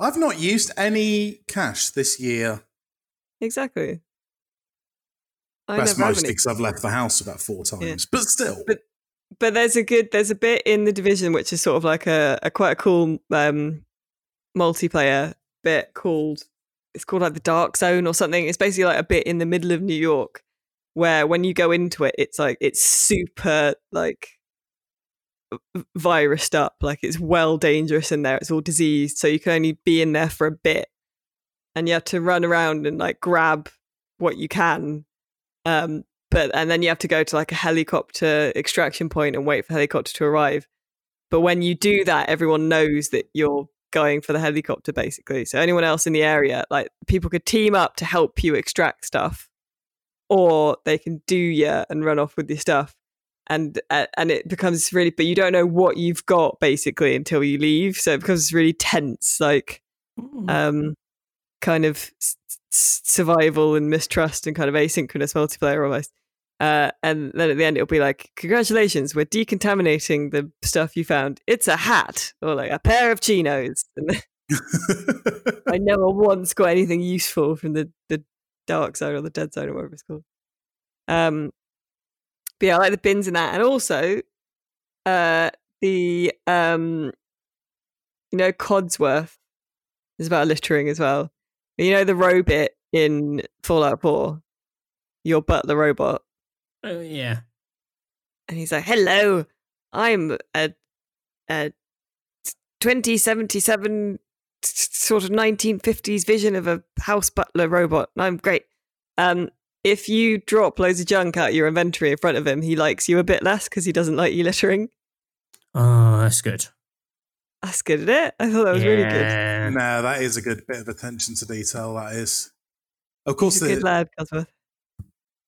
S3: I've not used any cash this year.
S1: Exactly. I
S3: That's mostly because I've left the house about four times. But still,
S1: But- But there's a good there's a bit in the division which is sort of like a, a quite a cool um multiplayer bit called it's called like the dark zone or something. It's basically like a bit in the middle of New York where when you go into it it's like it's super like virused up. Like it's well dangerous in there. It's all diseased. So you can only be in there for a bit and you have to run around and like grab what you can um but and then you have to go to like a helicopter extraction point and wait for helicopter to arrive. But when you do that everyone knows that you're going for the helicopter basically. So anyone else in the area like people could team up to help you extract stuff or they can do you and run off with your stuff. And uh, and it becomes really but you don't know what you've got basically until you leave. So it becomes really tense like
S2: Mm.
S1: um, kind of s- survival and mistrust and kind of asynchronous multiplayer almost. Uh, and then at the end, it'll be like, "Congratulations, we're decontaminating the stuff you found. It's a hat or like a pair of chinos." I never once got anything useful from the the dark zone or the dead zone or whatever it's called. Um, but yeah, I like the bins in that, and also, uh, the um, you know, Codsworth is about littering as well. You know the robot in Fallout 4, your butler robot,
S2: Oh yeah.
S1: and he's like, "Hello, I'm a a 2077 sort of 1950s vision of a house butler robot. I'm great. Um, if you drop loads of junk out your inventory in front of him, he likes you a bit less because he doesn't like you littering.
S2: Oh, that's good.
S1: That's good, isn't it? I thought that was really good.
S2: Yeah.
S3: No, that is a good bit of attention to detail. That is. Of course,
S1: He's a
S3: the,
S1: good lad, Codsworth.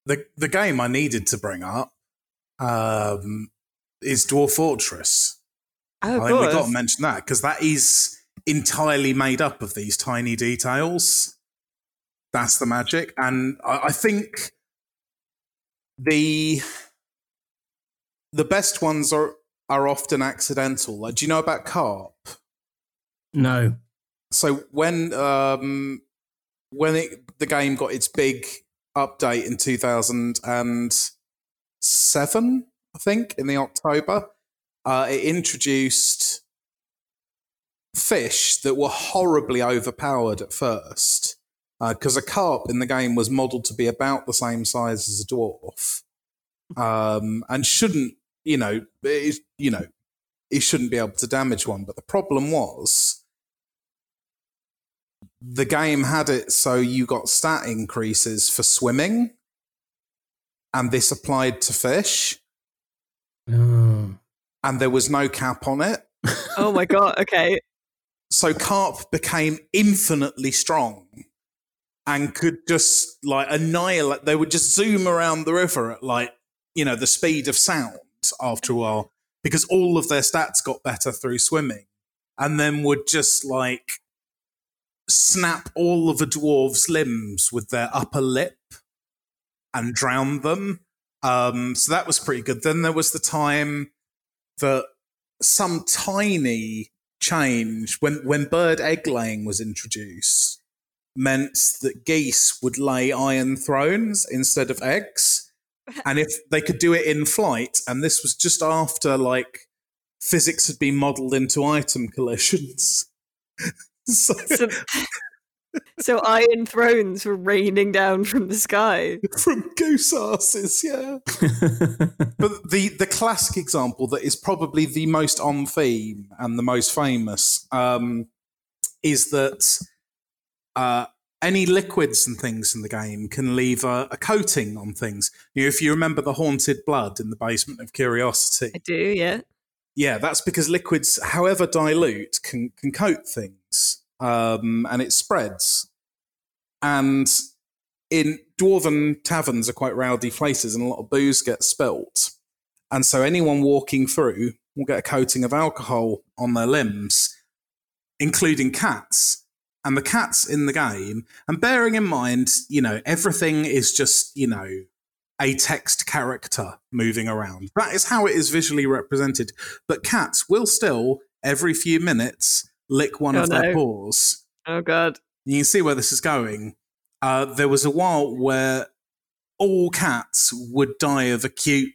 S3: the the game I needed to bring up um, is Dwarf Fortress.
S1: Oh,
S3: I
S1: of
S3: think we've got to mention that because that is entirely made up of these tiny details. That's the magic, and I, I think the the best ones are are often accidental. Like, do you know about carp?
S2: No.
S3: So when um, when it, the game got its big update in two thousand and seven, I think, in the October, uh, it introduced fish that were horribly overpowered at first because a carp in the game was modelled to be about the same size as a dwarf um, and shouldn't, you know, it, you know, it shouldn't be able to damage one. But the problem was the game had it so you got stat increases for swimming, and this applied to fish,
S2: Oh.
S3: and there was no cap on it.
S1: Oh my god. Okay.
S3: So carp became infinitely strong and could just like annihilate. They would just zoom around the river at like, you know, the speed of sound after a while because all of their stats got better through swimming and then would just like snap all of a dwarf's limbs with their upper lip and drown them. Um, so that was pretty good. Then there was the time that some tiny change when when bird egg laying was introduced meant that geese would lay iron thrones instead of eggs and if they could do it in flight and this was just after like physics had been modeled into item collisions so,
S1: So, so iron thrones were raining down from the sky.
S3: from goose asses yeah but the the classic example that is probably the most on theme and the most famous um, is that uh, any liquids and things in the game can leave a, a coating on things. You know, if you remember the haunted blood in the basement of Curiosity,
S1: I do, yeah.
S3: yeah, that's because liquids, however dilute, can can coat things, um, and it spreads. And in dwarven taverns are quite rowdy places, and a lot of booze gets spilt. And so anyone walking through will get a coating of alcohol on their limbs, including cats. And the cats in the game, and bearing in mind, you know, everything is just, you know, a text character moving around. That is how it is visually represented. But cats will still, every few minutes, lick one
S1: Oh,
S3: of their paws.
S1: Oh god.
S3: You can see where this is going. Uh, there was a while where all cats would die of acute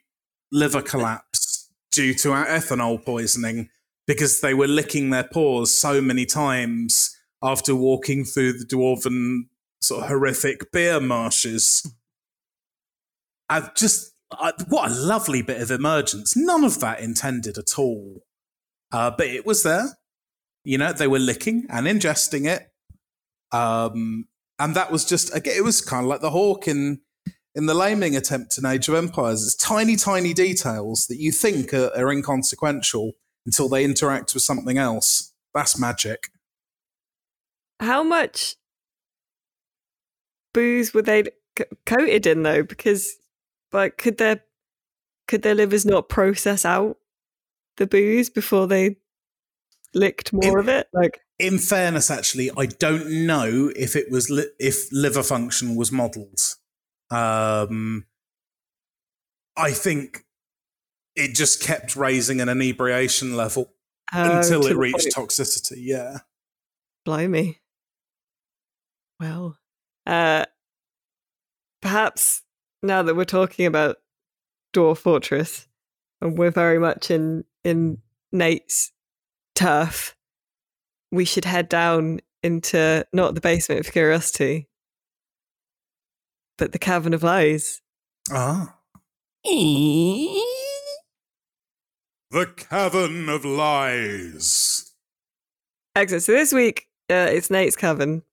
S3: liver collapse due to ethanol poisoning because they were licking their paws so many times after walking through the dwarven sort of horrific beer marshes. I just I, what a lovely bit of emergence. None of that intended at all, uh, but it was there. You know, they were licking and ingesting it, um, and that was just again. It was kind of like the hawk in in the laming attempt in Age of Empires. It's tiny, tiny details that you think are, are inconsequential until they interact with something else. That's magic.
S1: How much booze were they c- coated in though? Because like could their could their livers not process out the booze before they licked more
S3: In-
S1: of it? Like
S3: in fairness, actually, I don't know if it was li- if liver function was modelled. Um, I think it just kept raising an inebriation level
S1: uh,
S3: until it reached toxicity. Yeah,
S1: Blimey. Well, uh, perhaps now that we're talking about Dwarf Fortress, and we're very much in in Nate's turf, we should head down into not the basement of curiosity, but the cavern of lies.
S3: ah, the cavern of lies.
S1: Excellent. So this week uh, it's Nate's Coven.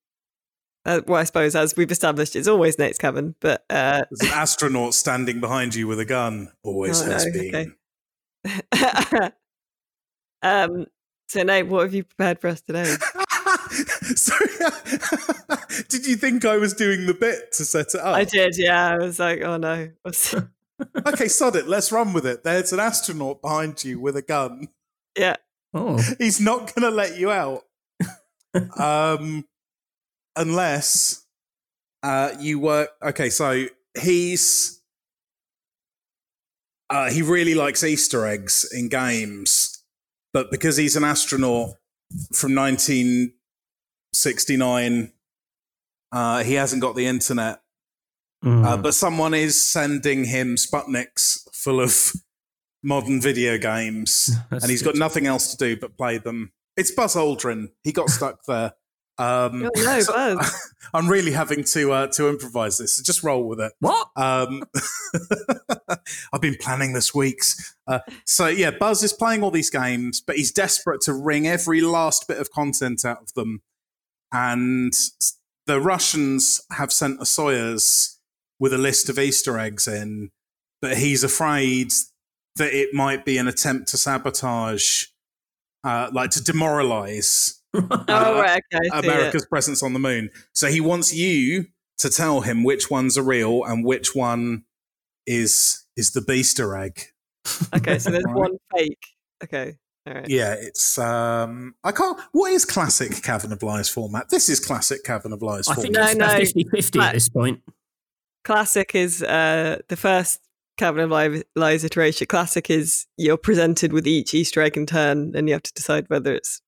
S1: Uh, well, I suppose as we've established, it's always Nate's cabin. but uh,
S3: There's an astronaut standing behind you with a gun. Always
S1: Oh,
S3: has
S1: no,
S3: been.
S1: okay. um. So Nate, what have you prepared for us today?
S3: so, did you think I was doing the bit to set it up?
S1: I did. Yeah, I was like, oh no.
S3: Okay, sod it. Let's run with it. There's an astronaut behind you with a gun.
S1: yeah.
S2: Oh,
S3: He's not going to let you out. um, unless uh, you work. Okay, so he's. Uh, he really likes Easter eggs in games, but because he's an astronaut from 1969, uh, he hasn't got the internet.
S2: Mm.
S3: Uh, but someone is sending him Sputniks full of modern video games, and he's got nothing else to do but play them. It's Buzz Aldrin. He got stuck there. Um,
S1: Oh no,
S3: so-
S1: Buzz.
S3: I'm really having to uh, to improvise this. So just roll with it.
S2: what?
S3: Um, I've been planning this weeks. Uh, so yeah, Buzz is playing all these games, but he's desperate to wring every last bit of content out of them. And the Russians have sent a Soyuz with a list of Easter eggs in, but he's afraid that it might be an attempt to sabotage, uh, like to demoralize
S1: oh right, okay. I see it.
S3: America's presence on the moon. So he wants you to tell him which ones are real and which one is is the Beaster egg.
S1: Okay, so there's
S3: Right.
S1: one fake. Okay, all right.
S3: Yeah, it's um I can't what is classic Cavern of Lies format? This is classic Cavern of Lies
S2: I think
S3: format.
S1: No, no.
S2: 50 50 at this point.
S1: Classic is uh, the first Cavern of Li- Lies iteration. Classic is you're presented with each Easter egg in turn, and you have to decide whether it's.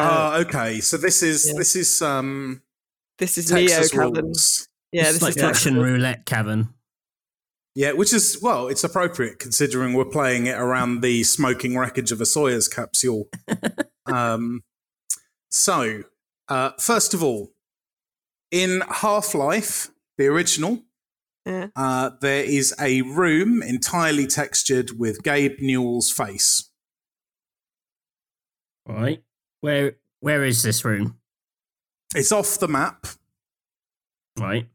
S1: Uh,
S3: Oh, okay. So this is
S1: yeah.
S3: this is um
S1: this is Neo
S3: Texas
S1: Cavern.
S3: rules.
S1: Yeah,
S2: it's
S1: this
S2: like
S1: is
S2: Russian
S1: Texas.
S2: roulette cavern.
S3: Yeah, which is well, it's appropriate considering we're playing it around the smoking wreckage of a Soyuz capsule. um, so, uh, first of all, in Half Life, the original,
S1: Yeah.
S3: uh, there is a room entirely textured with Gabe Newell's face.
S2: Right. Where where is this room?
S3: It's off the map,
S2: Right.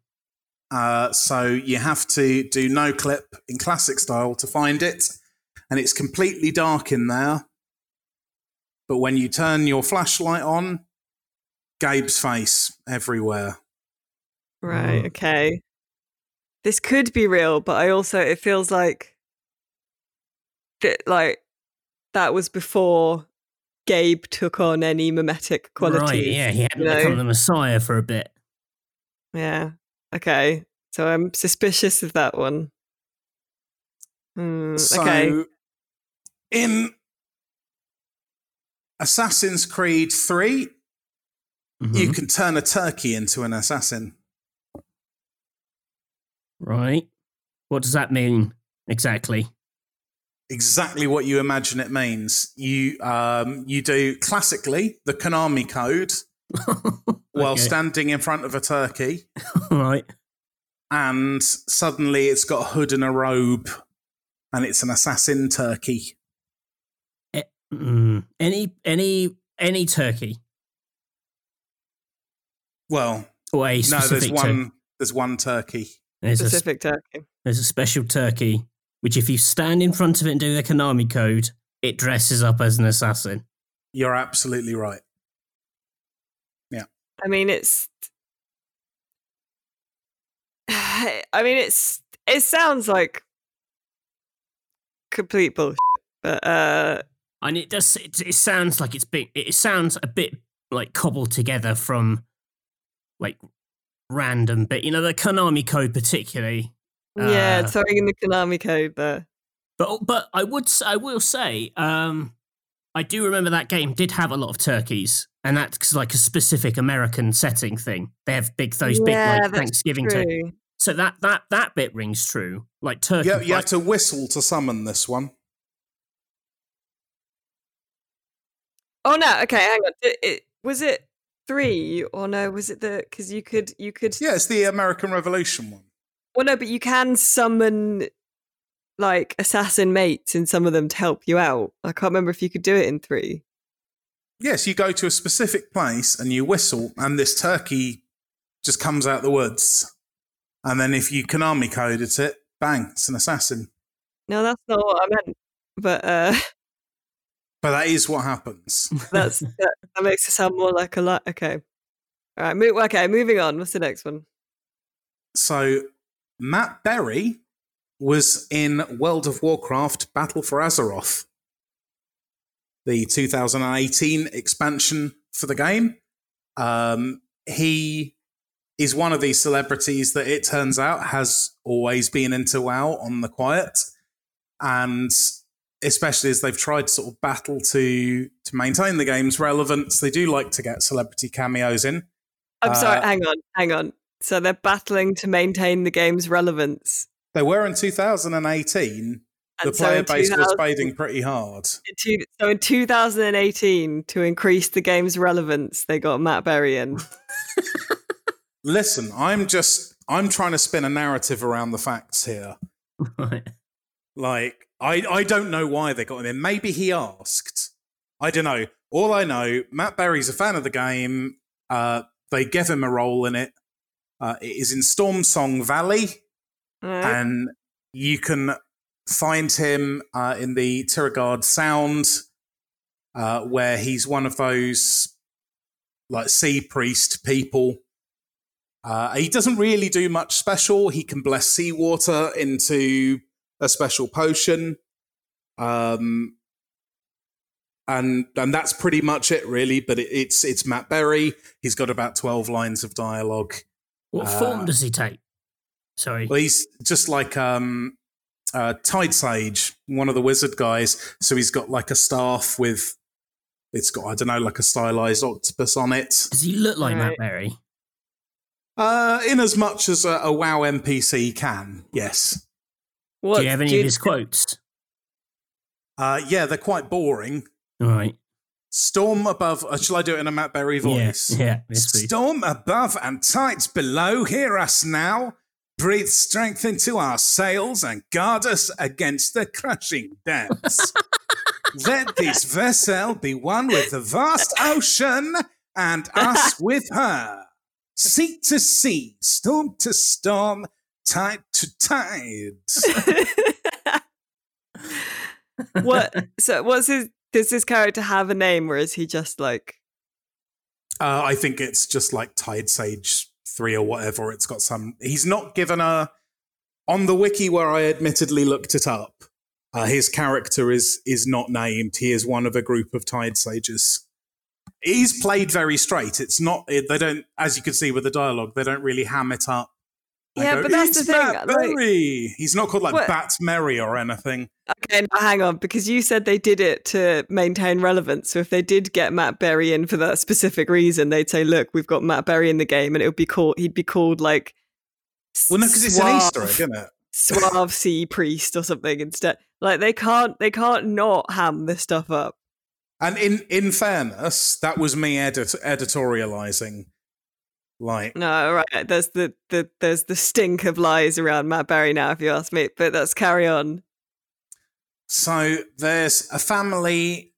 S3: uh, so you have to do no clip in classic style to find it, and it's completely dark in there. But when you turn your flashlight on, Gabe's face everywhere.
S1: Right.
S2: Mm.
S1: Okay. This could be real, but I also it feels like that like that was before Gabe took on any mimetic qualities.
S2: Right, yeah, he hadn't
S1: you know?
S2: become the Messiah for a bit.
S1: Yeah. Okay. So I'm suspicious of that one. Hmm,
S3: So,
S1: okay.
S3: in Assassin's Creed 3, you
S2: Mhm.
S3: can turn a turkey into an assassin.
S2: Right. What does that mean exactly?
S3: Exactly what you imagine it means. You um, you do classically the Konami code while
S2: Okay.
S3: standing in front of a turkey,
S2: right.
S3: and suddenly it's got a hood and a robe, and it's an assassin turkey.
S2: Mm. Any any any turkey
S3: Well,
S2: or a
S3: no,
S2: specific
S3: there's
S2: tur-
S3: one. There's one turkey.
S2: there's a
S1: Specific turkey.
S2: there's a special turkey which if you stand in front of it and do the Konami code, it dresses up as an assassin.
S3: You're absolutely right. Yeah.
S1: I mean, it's. I mean, it's. It sounds like complete bullshit, but uh,
S2: And it does it, it sounds like it's big it sounds a bit like cobbled together from like random bit you know the Konami code particularly
S1: yeah,
S2: Uh,
S1: throwing in the Konami code there.
S2: But but I would I will say um, I do remember that game did have a lot of turkeys, and that's like a specific American setting thing. They have big those
S1: Yeah,
S2: big like Thanksgiving turkeys. So that that that bit rings true. Like turkey.
S3: You, you
S2: like-
S3: have to whistle to summon this one.
S1: Oh no! Okay, hang on. It, it, was it three or no? Was it the because you could you could
S3: Yeah, it's the American Revolution one.
S1: Well no, but you can summon like assassin mates in some of them to help you out. I can't remember if you could do it in three.
S3: yes, you go to a specific place and you whistle, and this turkey just comes out the woods. And then if you Konami coded it, bang, it's an assassin.
S1: No, that's not what I meant. But uh,
S3: But that is what happens.
S1: that's that, that makes it sound more like a lot. Okay, all right. Mo- okay, moving on. What's the next one?
S3: so Matt Berry was in World of Warcraft Battle for Azeroth, the 2018 expansion for the game. Um, he is one of these celebrities that it turns out has always been into WoW on the quiet. And especially as they've tried to sort of battle to to maintain the game's relevance, they do like to get celebrity cameos in.
S1: I'm sorry.
S3: Uh,
S1: Hang on. Hang on. So they're battling to maintain the game's relevance.
S3: They were in 2018. The
S1: so
S3: player
S1: in
S3: base was fading pretty hard.
S1: in two- So in 2018, to increase the game's relevance, they got Matt Berry in.
S3: Listen, I'm just I'm trying to spin a narrative around the facts here.
S2: Right.
S3: Like I I don't know why they got him in. Maybe he asked. I don't know. All I know, Matt Berry's a fan of the game. Uh, they gave him a role in it. Uh, it is in Storm Song Valley, and you can find him uh, in the Tiragarde Sound, uh, where he's one of those like sea priest people. Uh, he doesn't really do much special. He can bless seawater into a special potion, um, and and that's pretty much it, really. But it, it's it's Matt Berry. He's got about twelve lines of dialogue.
S2: What
S3: Uh,
S2: form does he take? Sorry.
S3: Well, he's just like um, uh, Tide Sage, one of the wizard guys. So he's got like a staff with, it's got I don't know, like a stylized octopus on it.
S2: Does he look like Matt
S1: Right.
S2: Berry?
S3: Uh, in as much as a, a WoW NPC can, yes.
S1: What,
S2: do you have any of his quotes?
S3: Uh, yeah, they're quite boring.
S2: All right.
S3: Storm above. Uh, shall I do it in a Matt Berry voice?
S2: Yeah. yeah yes.
S3: Storm above and tides below, hear us now. Breathe strength into our sails and guard us against the crushing depths. Let this vessel be one with the vast ocean and us with her. Sea to sea, storm to storm, tide to tides.
S1: what? So what's his? Does this character have a name, or is he just like?
S3: Uh, I think it's just like Tide Sage 3 or whatever. It's got some. He's not given a. On the wiki where I admittedly looked it up, uh, his character is is not named. He is one of a group of Tide Sages. He's played very straight. It's not. They don't, as you can see with the dialogue, they don't really ham it up.
S1: Yeah,
S3: go,
S1: but that's the thing,
S3: Matt
S1: like-
S3: Berry." He's not called like
S1: What-
S3: Bat Merry or anything.
S1: Okay, now hang on, because you said they did it to maintain relevance. So if they did get Matt Berry in for that specific reason, they'd say, "Look, we've got Matt Berry in the game," and it would be called. He'd be called like.
S3: Well, no, because it's an Easter egg, isn't it?
S1: Suave sea priest or something instead. Like they can't, they can't not ham this stuff up.
S3: And in in fairness, that was me edit- editorializing. Like,
S1: No, right. There's the, the there's the stink of lies around Matt Berry now, if you ask me. But let's carry on.
S3: so there's a family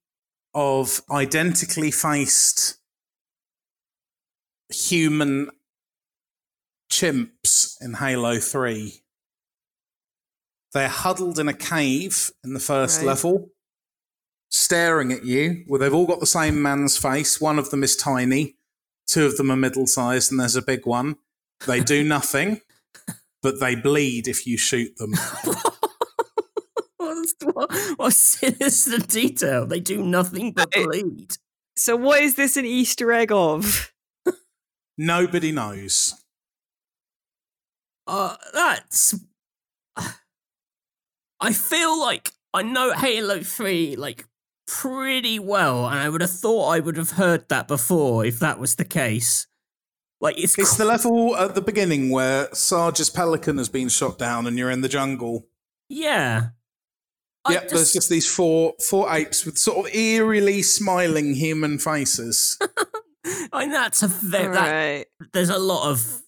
S3: of identically faced human chimps in Halo 3. They're huddled in a cave in the first
S1: Right.
S3: level, staring at you. Well, they've all got the same man's face. One of them is tiny, two of them are middle sized, and there's a big one. They do nothing, but they bleed if you shoot them.
S2: What's, what, what sinister detail? They do nothing but bleed.
S1: So what is this an Easter egg of?
S3: Nobody knows.
S2: Uh, that's. I feel like I know Halo 3 like pretty well, and I would have thought I would have heard that before if that was the case. Like, it's.
S3: It's
S2: cr-
S3: the level at the beginning where Sarge's pelican has been shot down and you're in the jungle.
S2: yeah. I
S3: Yep, there's just these four four apes with sort of eerily smiling human faces.
S2: I mean, that's a very. that-
S1: right.
S2: there's a lot of.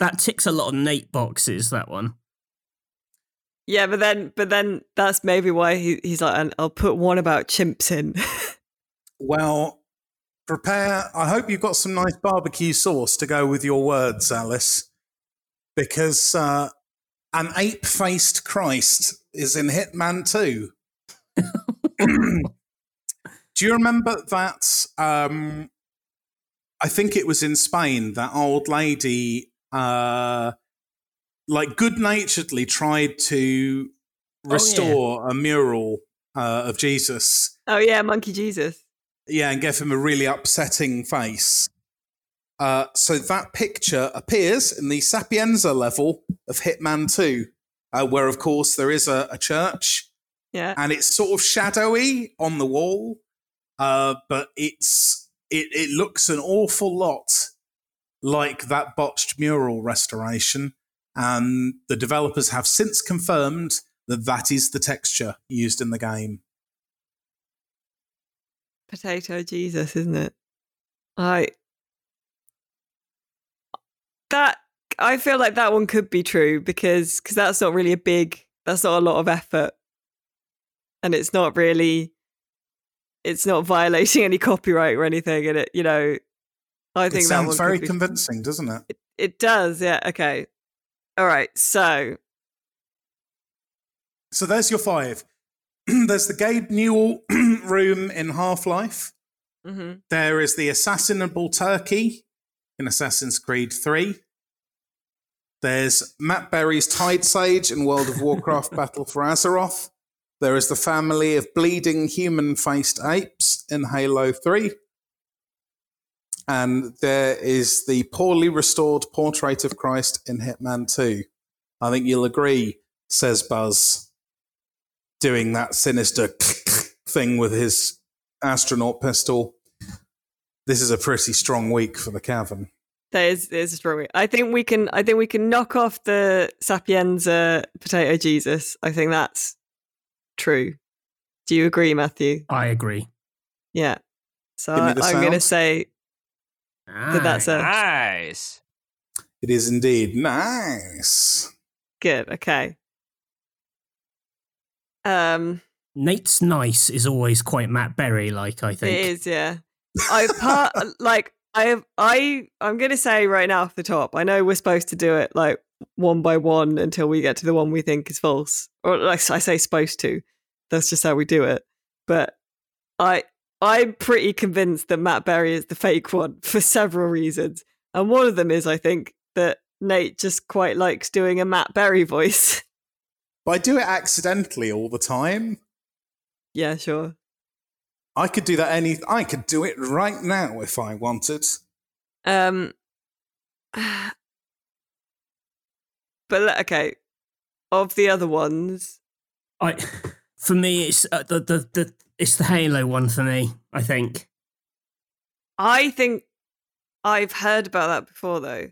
S2: That ticks a lot of Nate boxes, that one.
S1: Yeah, but then but then that's maybe why he, he's like, "And I'll put one about chimps in.
S3: well, prepare. I hope you've got some nice barbecue sauce to go with your words, Alice, because uh, an ape faced Christ is in Hitman 2. Do you remember that? Um, I think it was in Spain, that old lady, uh, like good naturedly tried to restore a mural uh, of Jesus.
S1: Oh yeah, Monkey Jesus.
S3: Yeah, and give him a really upsetting face. Uh, so that picture appears in the Sapienza level of Hitman 2, uh, where, of course, there is a, a, church.
S1: Yeah.
S3: And it's sort of shadowy on the wall, uh, but it's it, it looks an awful lot like that botched mural restoration. And the developers have since confirmed that that is the texture used in the game.
S1: Potato Jesus, isn't it? I that I feel like that one could be true because because that's not really a big that's not a lot of effort and it's not really it's not violating any copyright or anything and it you know I think
S3: it sounds very convincing, doesn't it?
S1: it? It does, yeah. Okay. All right. So
S3: So there's your five. there's the Gabe Newell room in Half Life.
S1: mm-hmm.
S3: There is the assassinable turkey in Assassin's Creed 3. There's Matt Berry's Tide Sage in World of Warcraft Battle for Azeroth. There is the family of bleeding human faced apes in Halo 3. And there is the poorly restored portrait of Christ in Hitman 2. I think you'll agree, says Buzz, doing that sinister thing with his astronaut pistol. This is a pretty strong week for the cavern.
S1: That is, is a strong week. I think we can. I think we can knock off the Sapienza potato Jesus. I think that's true. Do you agree, Matthew?
S2: I agree.
S1: Yeah. So I, am going to say that that's a
S4: nice.
S3: It is indeed nice.
S1: Good. Okay. Um,
S2: Nate's nice is always quite Matt Berry like. I think
S1: it is. Yeah. I part like I have I I'm going to say right now off the top. I know we're supposed to do it like one by one until we get to the one we think is false, or like I say, supposed to. That's just how we do it. But I I'm pretty convinced that Matt Berry is the fake one for several reasons, and one of them is I think that Nate just quite likes doing a Matt Berry voice.
S3: But I do it accidentally all the time.
S1: Yeah, sure.
S3: I could do that any I could do it right now if I wanted.
S1: Um But okay, of the other ones,
S2: I for me it's uh, the, the the it's the Halo one for me. I think.
S1: I think I've heard about that before though.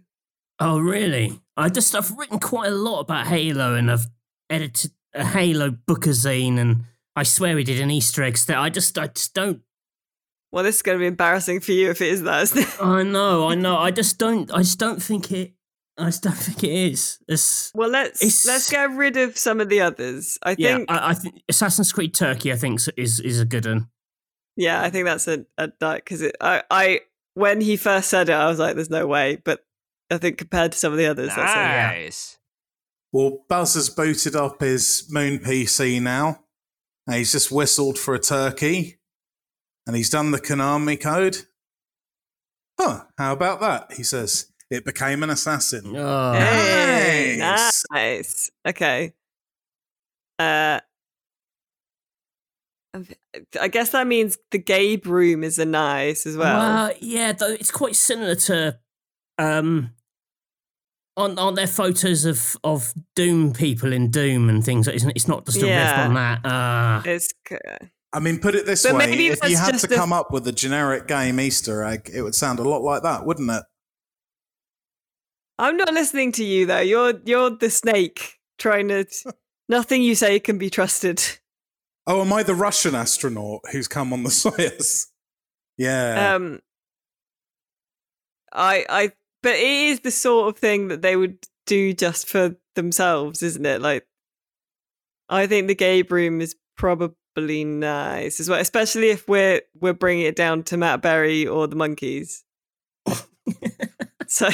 S2: Oh really? I just I've written quite a lot about Halo and I've edited a Halo bookazine and I swear we did an Easter egg there. I just I just don't
S1: Well, this is going to be embarrassing for you if it is that. Isn't it?
S2: I know, I know. I just don't. I just don't think it. I just don't think it is. It's,
S1: well, let's
S2: It's-
S1: let's get rid of some of the others. I
S2: yeah,
S1: think
S2: I, I think Assassin's Creed Turkey. I think is is a good one.
S1: yeah, I think that's a a because I I when he first said it, I was like, "There's no way," but I think compared to some of the others, that's a,
S4: Nice.
S3: Well, Buzz has booted up his Moon PC now. And he's just whistled for a turkey. And he's done the Konami code. Huh, how about that? He says. It became an assassin.
S2: Oh.
S1: Hey,
S3: Nice.
S1: nice. Okay. Uh, I guess that means the Gabe room is a nice as well.
S2: Well, yeah, though it's quite similar to um on on their photos of of Doom people in Doom and things. Isn't? It's not just a riff on that. Uh,
S1: It's
S3: I mean, put it this
S1: But
S3: way
S1: maybe
S3: if you had
S1: just
S3: to
S1: a-
S3: come up with a generic game Easter egg, it would sound a lot like that, wouldn't it?
S1: I'm not listening to you though. You're you're the snake trying to. Nothing you say can be trusted.
S3: Oh, am I the Russian astronaut who's come on the Soyuz? Yeah.
S1: Um, I I but it is the sort of thing that they would do just for themselves, isn't it? Like, I think the Gabe room is probably probably nice as well, especially if we're we're bringing it down to Matt Berry or the monkeys. so,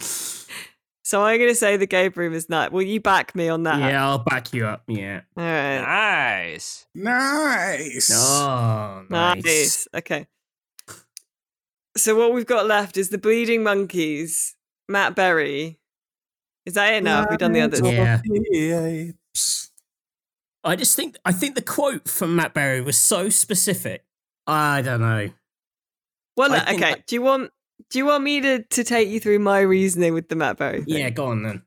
S1: so I'm going to say the Gabe room is nice. Will you back me on that?
S2: yeah, I'll back you up. Yeah.
S1: All right.
S4: Nice.
S3: Nice.
S2: Oh, nice.
S1: Nice. Okay. So what we've got left is the Bleeding Monkeys, Matt Berry. Is that it now? Have we done the others?
S2: Yeah.
S3: Yeah.
S2: I just think I think the quote from Matt Berry was so specific. I don't know.
S1: Well,
S2: I
S1: look,
S2: think
S1: okay.
S2: I-
S1: Do you want do you want me to, to take you through my reasoning with the Matt Berry? thing?
S2: Yeah, go on then.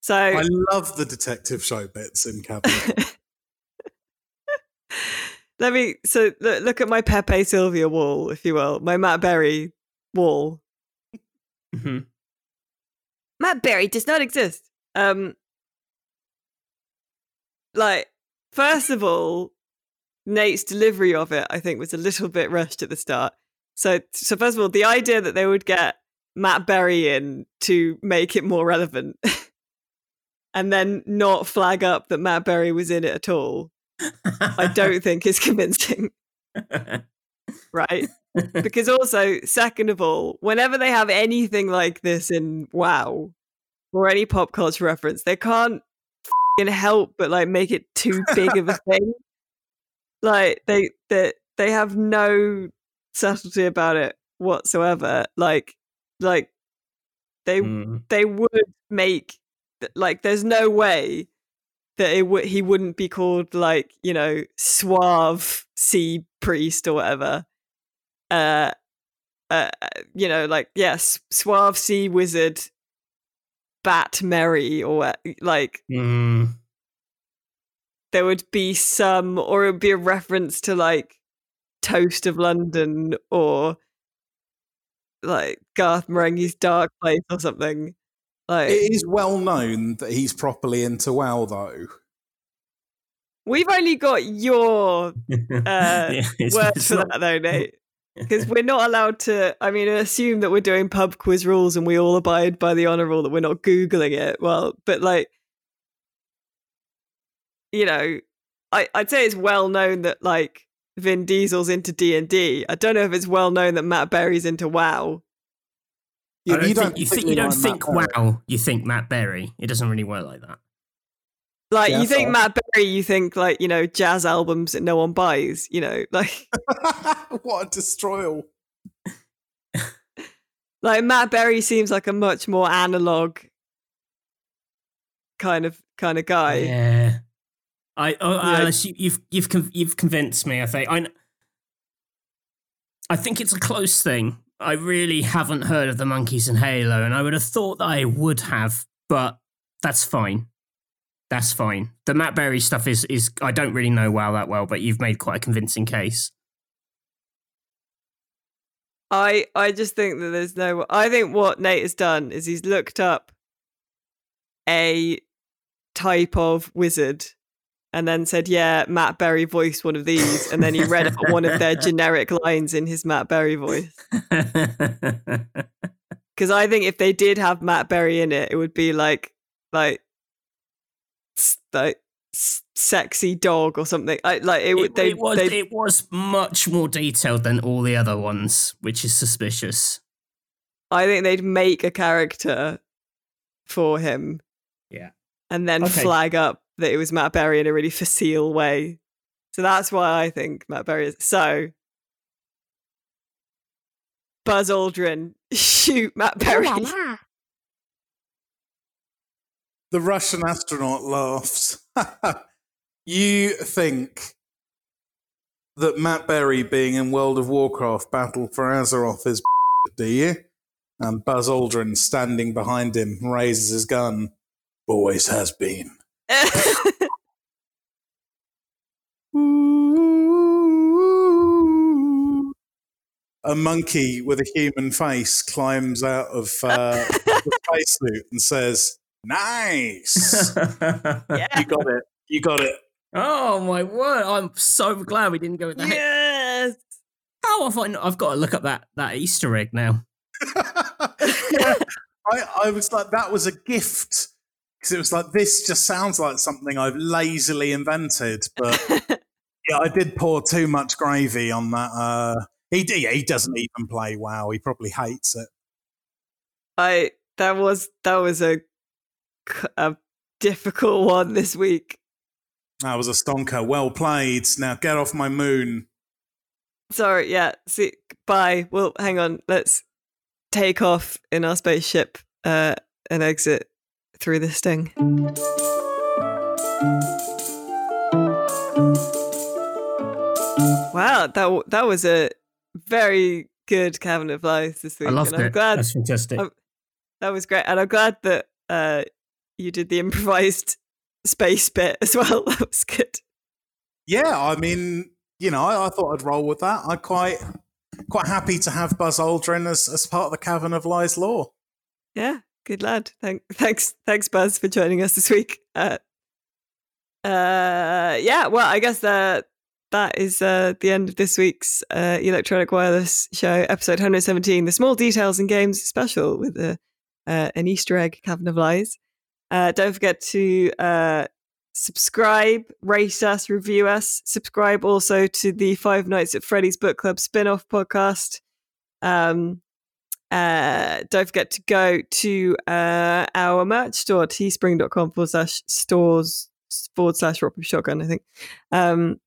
S1: So
S3: I love the detective show bits in Cabinet.
S1: let me so look, look at my Pepe Sylvia wall, if you will, my Matt Berry wall.
S2: Mhm.
S1: Matt Berry does not exist. Um, like first of all, Nate's delivery of it, I think, was a little bit rushed at the start. So, so first of all, the idea that they would get Matt Berry in to make it more relevant, and then not flag up that Matt Berry was in it at all, I don't think is convincing, right? because also, second of all, whenever they have anything like this in WoW or any pop culture reference, they can't fing help but like make it too big of a thing. Like they they they have no subtlety about it whatsoever. Like like they
S2: Mm.
S1: they would make like there's no way that it would he wouldn't be called like you know suave sea priest or whatever uh uh you know like yes suave sea wizard bat mary or like
S2: Mm.
S1: there would be some or it would be a reference to like toast of london or like garth marenghi's dark place or something like
S3: it is well known that he's properly into WoW, though.
S1: we've only got your
S2: uh, Yeah,
S1: words for
S2: not-
S1: that though nate because we're not allowed to i mean assume that we're doing pub quiz rules and we all abide by the honor rule that we're not googling it well but like you know I, i'd say it's well known that like vin diesel's into d&d i don't know if it's well known that matt berry's into wow
S2: I
S3: Yeah,
S2: don't
S3: you
S2: think,
S3: don't
S2: you think you don't
S3: like
S2: think
S3: Matt Berry.
S2: wow, you think Matt Berry. It doesn't really work like that.
S1: like
S3: Yeah,
S1: you think
S3: fair.
S1: matt berry you think like you know jazz albums that no one buys you know like
S3: what a destroyal.
S1: like Matt Berry seems like a much more analog kind of kind of guy.
S2: Yeah. I oh,
S1: Yeah.
S2: Alice, you, you've you've you've convinced me. I think I. I think it's a close thing. I really haven't heard of the monkeys in Halo, and I would have thought that I would have, but that's fine. That's fine. The Matt Berry stuff is is I don't really know WoW that well, but you've made quite a convincing case.
S1: I I just think that there's no. I think what Nate has done is he's looked up a type of wizard and then said, "Yeah, Matt Berry voiced one of these," and then he read out one of their generic lines in his Matt Berry voice. Because I think if they did have Matt Berry in it, it would be like like like sexy dog or something. I, like it,
S2: it,
S1: They,
S2: it was
S1: they
S2: it was much more detailed than all the other ones, which is suspicious.
S1: I think they'd make a character for him.
S2: Yeah.
S1: And then
S2: Okay.
S1: flag up that it was Matt Berry in a really facile way. So that's why I think Matt Berry is. So, Buzz Aldrin, shoot Matt Berry.
S3: The Russian astronaut laughs. you think that Matt Berry being in World of Warcraft Battle for Azeroth is do you? And Buzz Aldrin standing behind him raises his gun. Always has been. A monkey with a human face climbs out of uh, the spacesuit and says, "Nice,
S1: yeah.
S3: you got it, you got it."
S2: Oh my word! I'm so glad we didn't go with that.
S1: Yes.
S2: How have I I've got to look up that that Easter egg now.
S3: yeah, I, I was like, that was a gift because it was like this just sounds like something I've lazily invented, but Yeah, I did pour too much gravy on that. Uh, he he doesn't even play WoW. He probably hates it.
S1: I that was that was a a difficult one this week.
S3: That was a stonker. Well played. Now get off my moon.
S1: Sorry, yeah. See, bye. Well, hang on. Let's take off in our spaceship uh, and exit through this thing. Wow, that that was a very good Cavern of Lies this week.
S2: I loved
S1: and I'm
S2: it.
S1: glad
S2: That's fantastic.
S1: I'm- that was great, and I'm glad that uh, you did the improvised space bit as well. That was good.
S3: Yeah, I mean, you know, I, I thought I'd roll with that. I'm quite quite happy to have Buzz Aldrin as, as part of the Cavern of Lies lore.
S1: Yeah, good lad. Thank, thanks, thanks, Buzz, for joining us this week. Uh, uh, yeah, well, I guess that that is uh, the end of this week's uh, Electronic Wireless Show, episode 117, the Small Details in Games special with a, uh, an Easter egg Cavern of Lies. Uh, don't forget to uh, subscribe, rate us, review us. Subscribe also to the Five Nights at Freddy's Book Club spin off podcast. Um, uh, don't forget to go to uh, our merch store, teespring.com forward slash stores forward slash rock paper shotgun, I think. Um,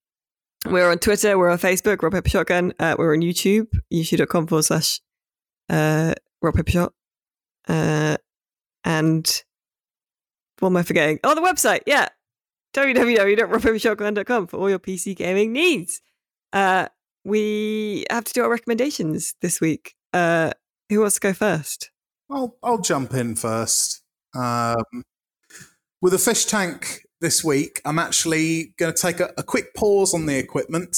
S1: we're on Twitter, we're on Facebook, rock paper shotgun. Uh, we're on YouTube, youtube.com forward slash uh, rock paper shot. Uh, and what am I forgetting? Oh, the website, yeah. www.rockpapershotgun.com for all your PC gaming needs. Uh, we have to do our recommendations this week. Uh, who wants to go first?
S3: I'll I'll jump in first. Um, with a fish tank this week, I'm actually going to take a, a quick pause on the equipment.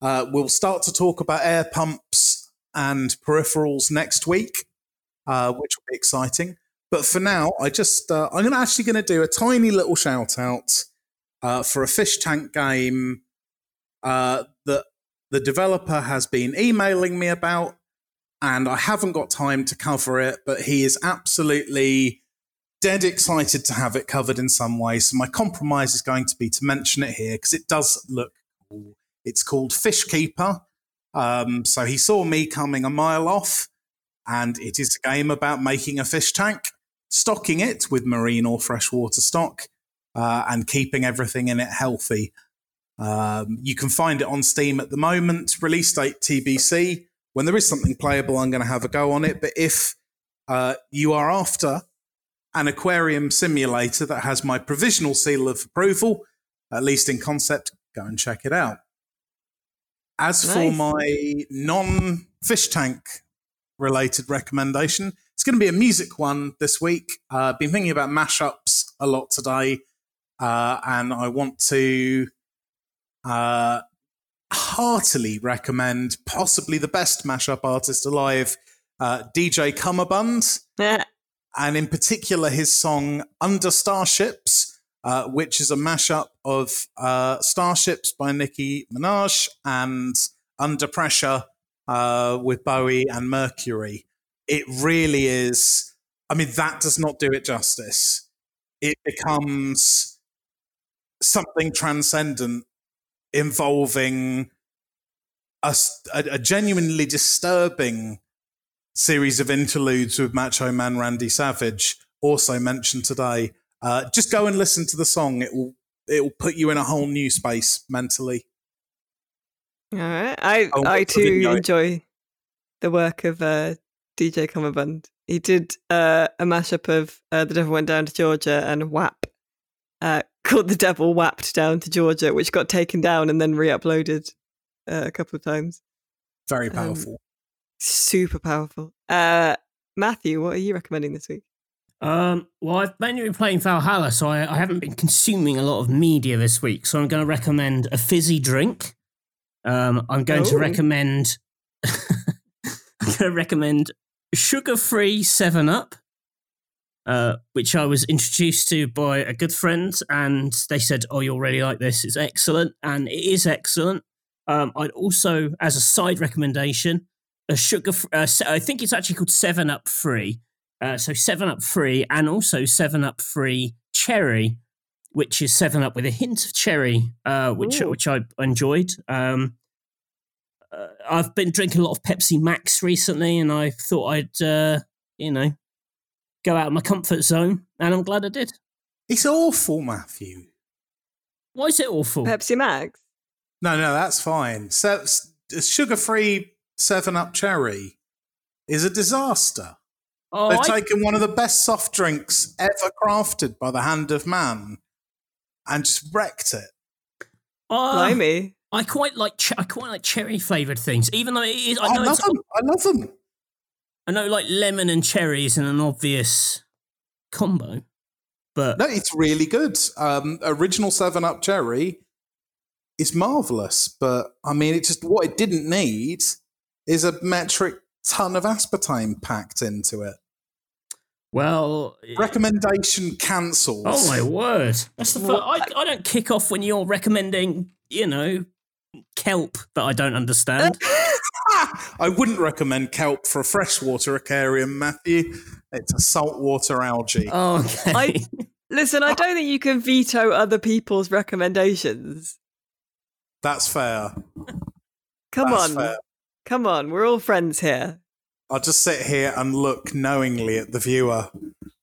S3: Uh, we'll start to talk about air pumps and peripherals next week, uh, which will be exciting. But for now, I just uh, I'm actually going to do a tiny little shout out uh, for a fish tank game uh, that the developer has been emailing me about and I haven't got time to cover it, but he is absolutely dead excited to have it covered in some way. So my compromise is going to be to mention it here because it does look cool. It's called Fishkeeper. Um, so he saw me coming a mile off, and it is a game about making a fish tank, stocking it with marine or freshwater stock, uh, and keeping everything in it healthy. Um, you can find it on Steam at the moment. Release date TBC when there is something playable, I'm going to have a go on it. But if uh, you are after an aquarium simulator that has my provisional seal of approval, at least in concept, go and check it out. As for my non fish tank related recommendation, it's going to be a music one this week. Uh, been thinking about mashups a lot today, uh, and I want to uh, heartily recommend possibly the best mashup artist alive, uh, DJ Cummerbund, and in particular his song Under Starships, uh, which is a mashup of uh, Starships by Nicki Minaj and Under Pressure uh, with Bowie and Mercury. It really is. I mean, that does not do it justice. It becomes something transcendent involving a genuinely disturbing series of interludes with Macho Man Randy Savage, also mentioned today. Uh, just go and listen to the song; it will it will put you in a whole new space mentally.
S1: All right. I
S3: I'll
S1: I too enjoy the work of uh, DJ Cummerbund. He did uh, a mashup of uh, The Devil Went Down to Georgia and WAP, uh, called The Devil Wapped Down to Georgia, which got taken down and then re-uploaded uh, a couple of times.
S3: Very
S1: Um,
S3: powerful.
S1: Super powerful. Uh, Matthew, what are you recommending this week?
S2: Um, well, I've mainly been playing Valhalla, so I, I haven't been consuming a lot of media this week. So I'm going to recommend a fizzy drink. Um, I'm going to recommend. I'm going to recommend sugar-free Seven Up, uh, which I was introduced to by a good friend, and they said, "Oh, you'll really like this. It's excellent," and it is excellent. Um, I'd also, as a side recommendation, a sugar. Uh, I think it's actually called Seven Up Free. Uh, so Seven Up Free and also Seven Up Free Cherry, which is Seven Up with a hint of cherry, uh, which
S1: Ooh.
S2: which I enjoyed. Um, uh, I've been drinking a lot of Pepsi Max recently, and I thought I'd uh, you know go out of my comfort zone, and I'm glad I did.
S3: It's awful, Matthew.
S2: Why is it awful?
S1: Pepsi Max.
S3: No, no, that's fine. Se- Sugar free 7 Up Cherry is a disaster.
S2: oh,
S3: They've
S2: I-
S3: taken one of the best soft drinks ever crafted by the hand of man and just wrecked it.
S2: uh,
S1: Blimey.
S2: I quite like ch- I quite like cherry flavored things, even though it is. I
S3: I, love them. I love them.
S2: I know like lemon and cherries isn't an obvious combo, but
S3: No, it's really good. Um, original 7 Up Cherry is marvelous, but I mean, it just what it didn't need is a metric ton of aspartame packed into it.
S2: well,
S3: Recommendation cancelled.
S2: Oh my word! That's the first. I, I don't kick off when you're recommending, you know, kelp that I don't understand.
S3: I wouldn't recommend kelp for a freshwater aquarium, Matthew. It's a saltwater algae.
S2: Oh, okay.
S1: I- Listen, I don't think you can veto other people's recommendations.
S3: That's fair.
S1: Come
S3: That's
S1: on.
S3: fair.
S1: Come on. We're all friends here.
S3: I'll just sit here and look knowingly at the viewer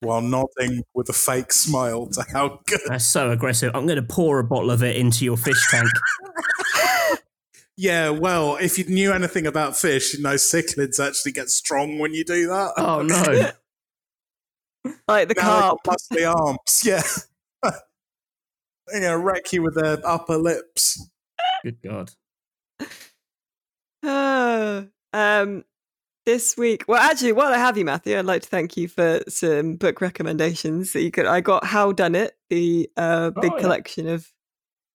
S3: while nodding with a fake smile to how good.
S2: That's so aggressive. I'm going to pour a bottle of it into your fish tank.
S3: Yeah, well, if you knew anything about fish, you know cichlids actually get strong when you do that.
S2: Oh no!
S1: Like the
S3: Now
S1: carp.
S3: they've got muscly arms. Yeah. They're going to wreck you with their upper lips.
S2: Good God!
S1: Ah, um, this week, well, actually, while I have you, Matthew, I'd like to thank you for some book recommendations that you could. I got Howdunit, the uh, big
S2: Oh, yeah.
S1: collection of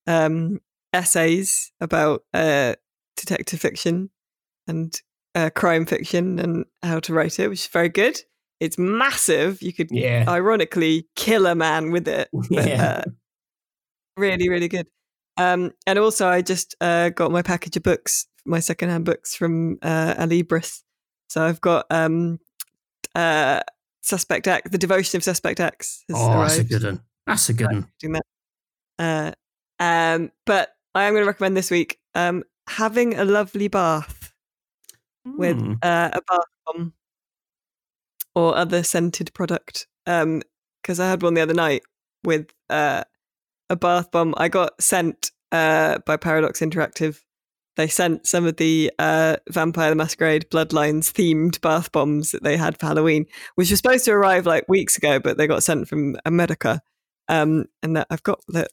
S1: um, essays about uh, detective fiction and uh, crime fiction and how to write it, which is very good. It's massive. You could
S2: Yeah,
S1: ironically kill a man with it. but,
S2: yeah.
S1: uh, really, really good. Um, and also, I just uh, got my package of books, my secondhand books from uh, Alibris. So I've got um, uh, Suspect X, The Devotion of Suspect X. Has
S2: oh, that's a good one. That's a good one.
S1: Doing that. Uh, um, but I am going to recommend this week um, having a lovely bath with
S2: Hmm.
S1: uh, a bath bomb or other scented product. Because I had one the other night with uh, a bath bomb. I got sent uh, by Paradox Interactive. They sent some of the uh, Vampire the Masquerade Bloodlines themed bath bombs that they had for Halloween, which were supposed to arrive like weeks ago, but they got sent from America. Um, and that I've got the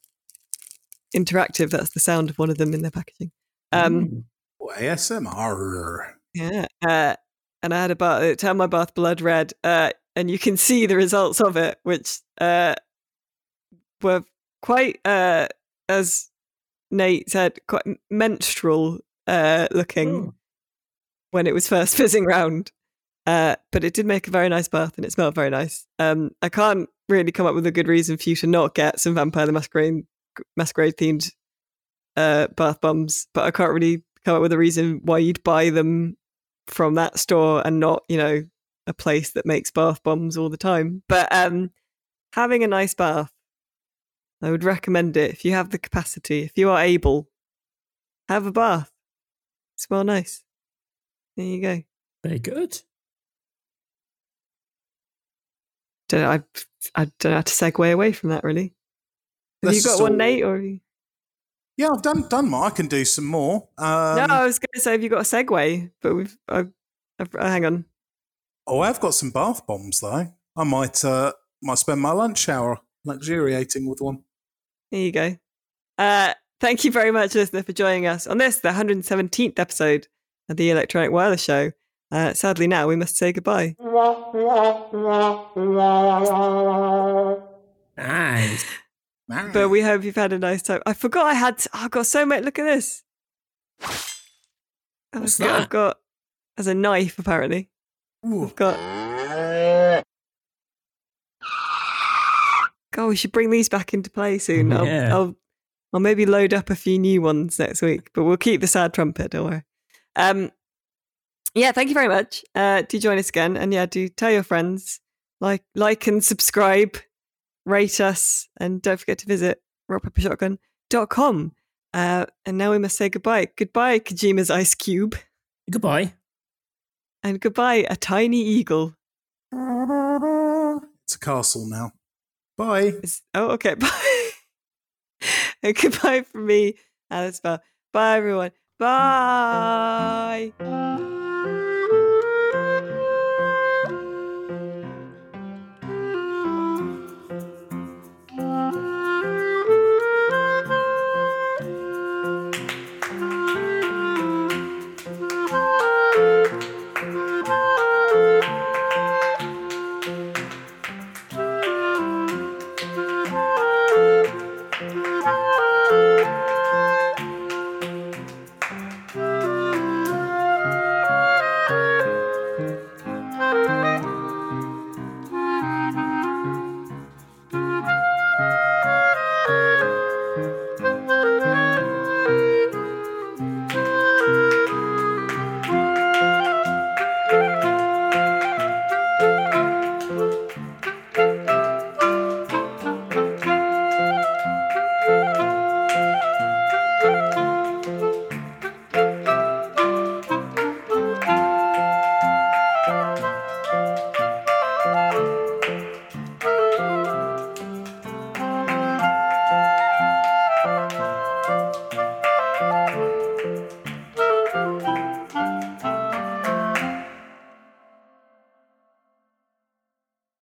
S1: interactive. That's the sound of one of them in their packaging. Um,
S2: Mm.
S3: Oh, ASMR.
S1: yeah. Uh, and I had a bath, it turned my bath blood red. Uh, and you can see the results of it, which uh, were quite, uh, as Nate said, quite menstrual uh, looking
S2: Oh.
S1: when it was first fizzing round. Uh, but it did make a very nice bath and it smelled very nice. Um, I can't really come up with a good reason for you to not get some Vampire the Masquerade, masquerade themed uh, bath bombs, but I can't really come up with a reason why you'd buy them from that store and not, you know, a place that makes bath bombs all the time. But um, having a nice bath, I would recommend it if you have the capacity, if you are able, have a bath. Smell nice. There you go.
S2: Very good.
S1: Don't I I don't know how to segue away from that really. Have you got
S3: just
S1: one,
S3: all-
S1: Nate, or you...
S3: Yeah, I've done done more. I can do some more. Um,
S1: no? I was going to say, have you got a segue? But we've. I, I've, uh, hang on.
S3: Oh, I've got some bath bombs though. I might uh, might spend my lunch hour luxuriating with one.
S1: There you go. Uh, thank you very much, listener, for joining us on this, the 117th episode of the Electronic Wireless Show. Uh, sadly, now we must say goodbye.
S2: Nice.
S1: But we hope you've had a nice time. I forgot I had. oh, I've got so much. Look at this. I've got,
S2: that?
S1: I've got as a knife apparently.
S3: Ooh.
S1: I've got. God, we should bring these back into play soon. I'll,
S2: Yeah.
S1: I'll, I'll maybe load up a few new ones next week, but we'll keep the sad trumpet. Don't worry. Um, yeah, thank you very much. Uh, do join us again, and yeah, do tell your friends, like, like and subscribe. Rate us, and don't forget to visit rockpapershotgun.com. Uh, and now we must say goodbye. Goodbye, Kojima's Ice Cube.
S2: Goodbye.
S1: And goodbye, a tiny eagle.
S3: It's a castle now. Bye.
S1: It's, oh, okay. Bye. and goodbye from me, Alice Bell. Bye, everyone. Bye.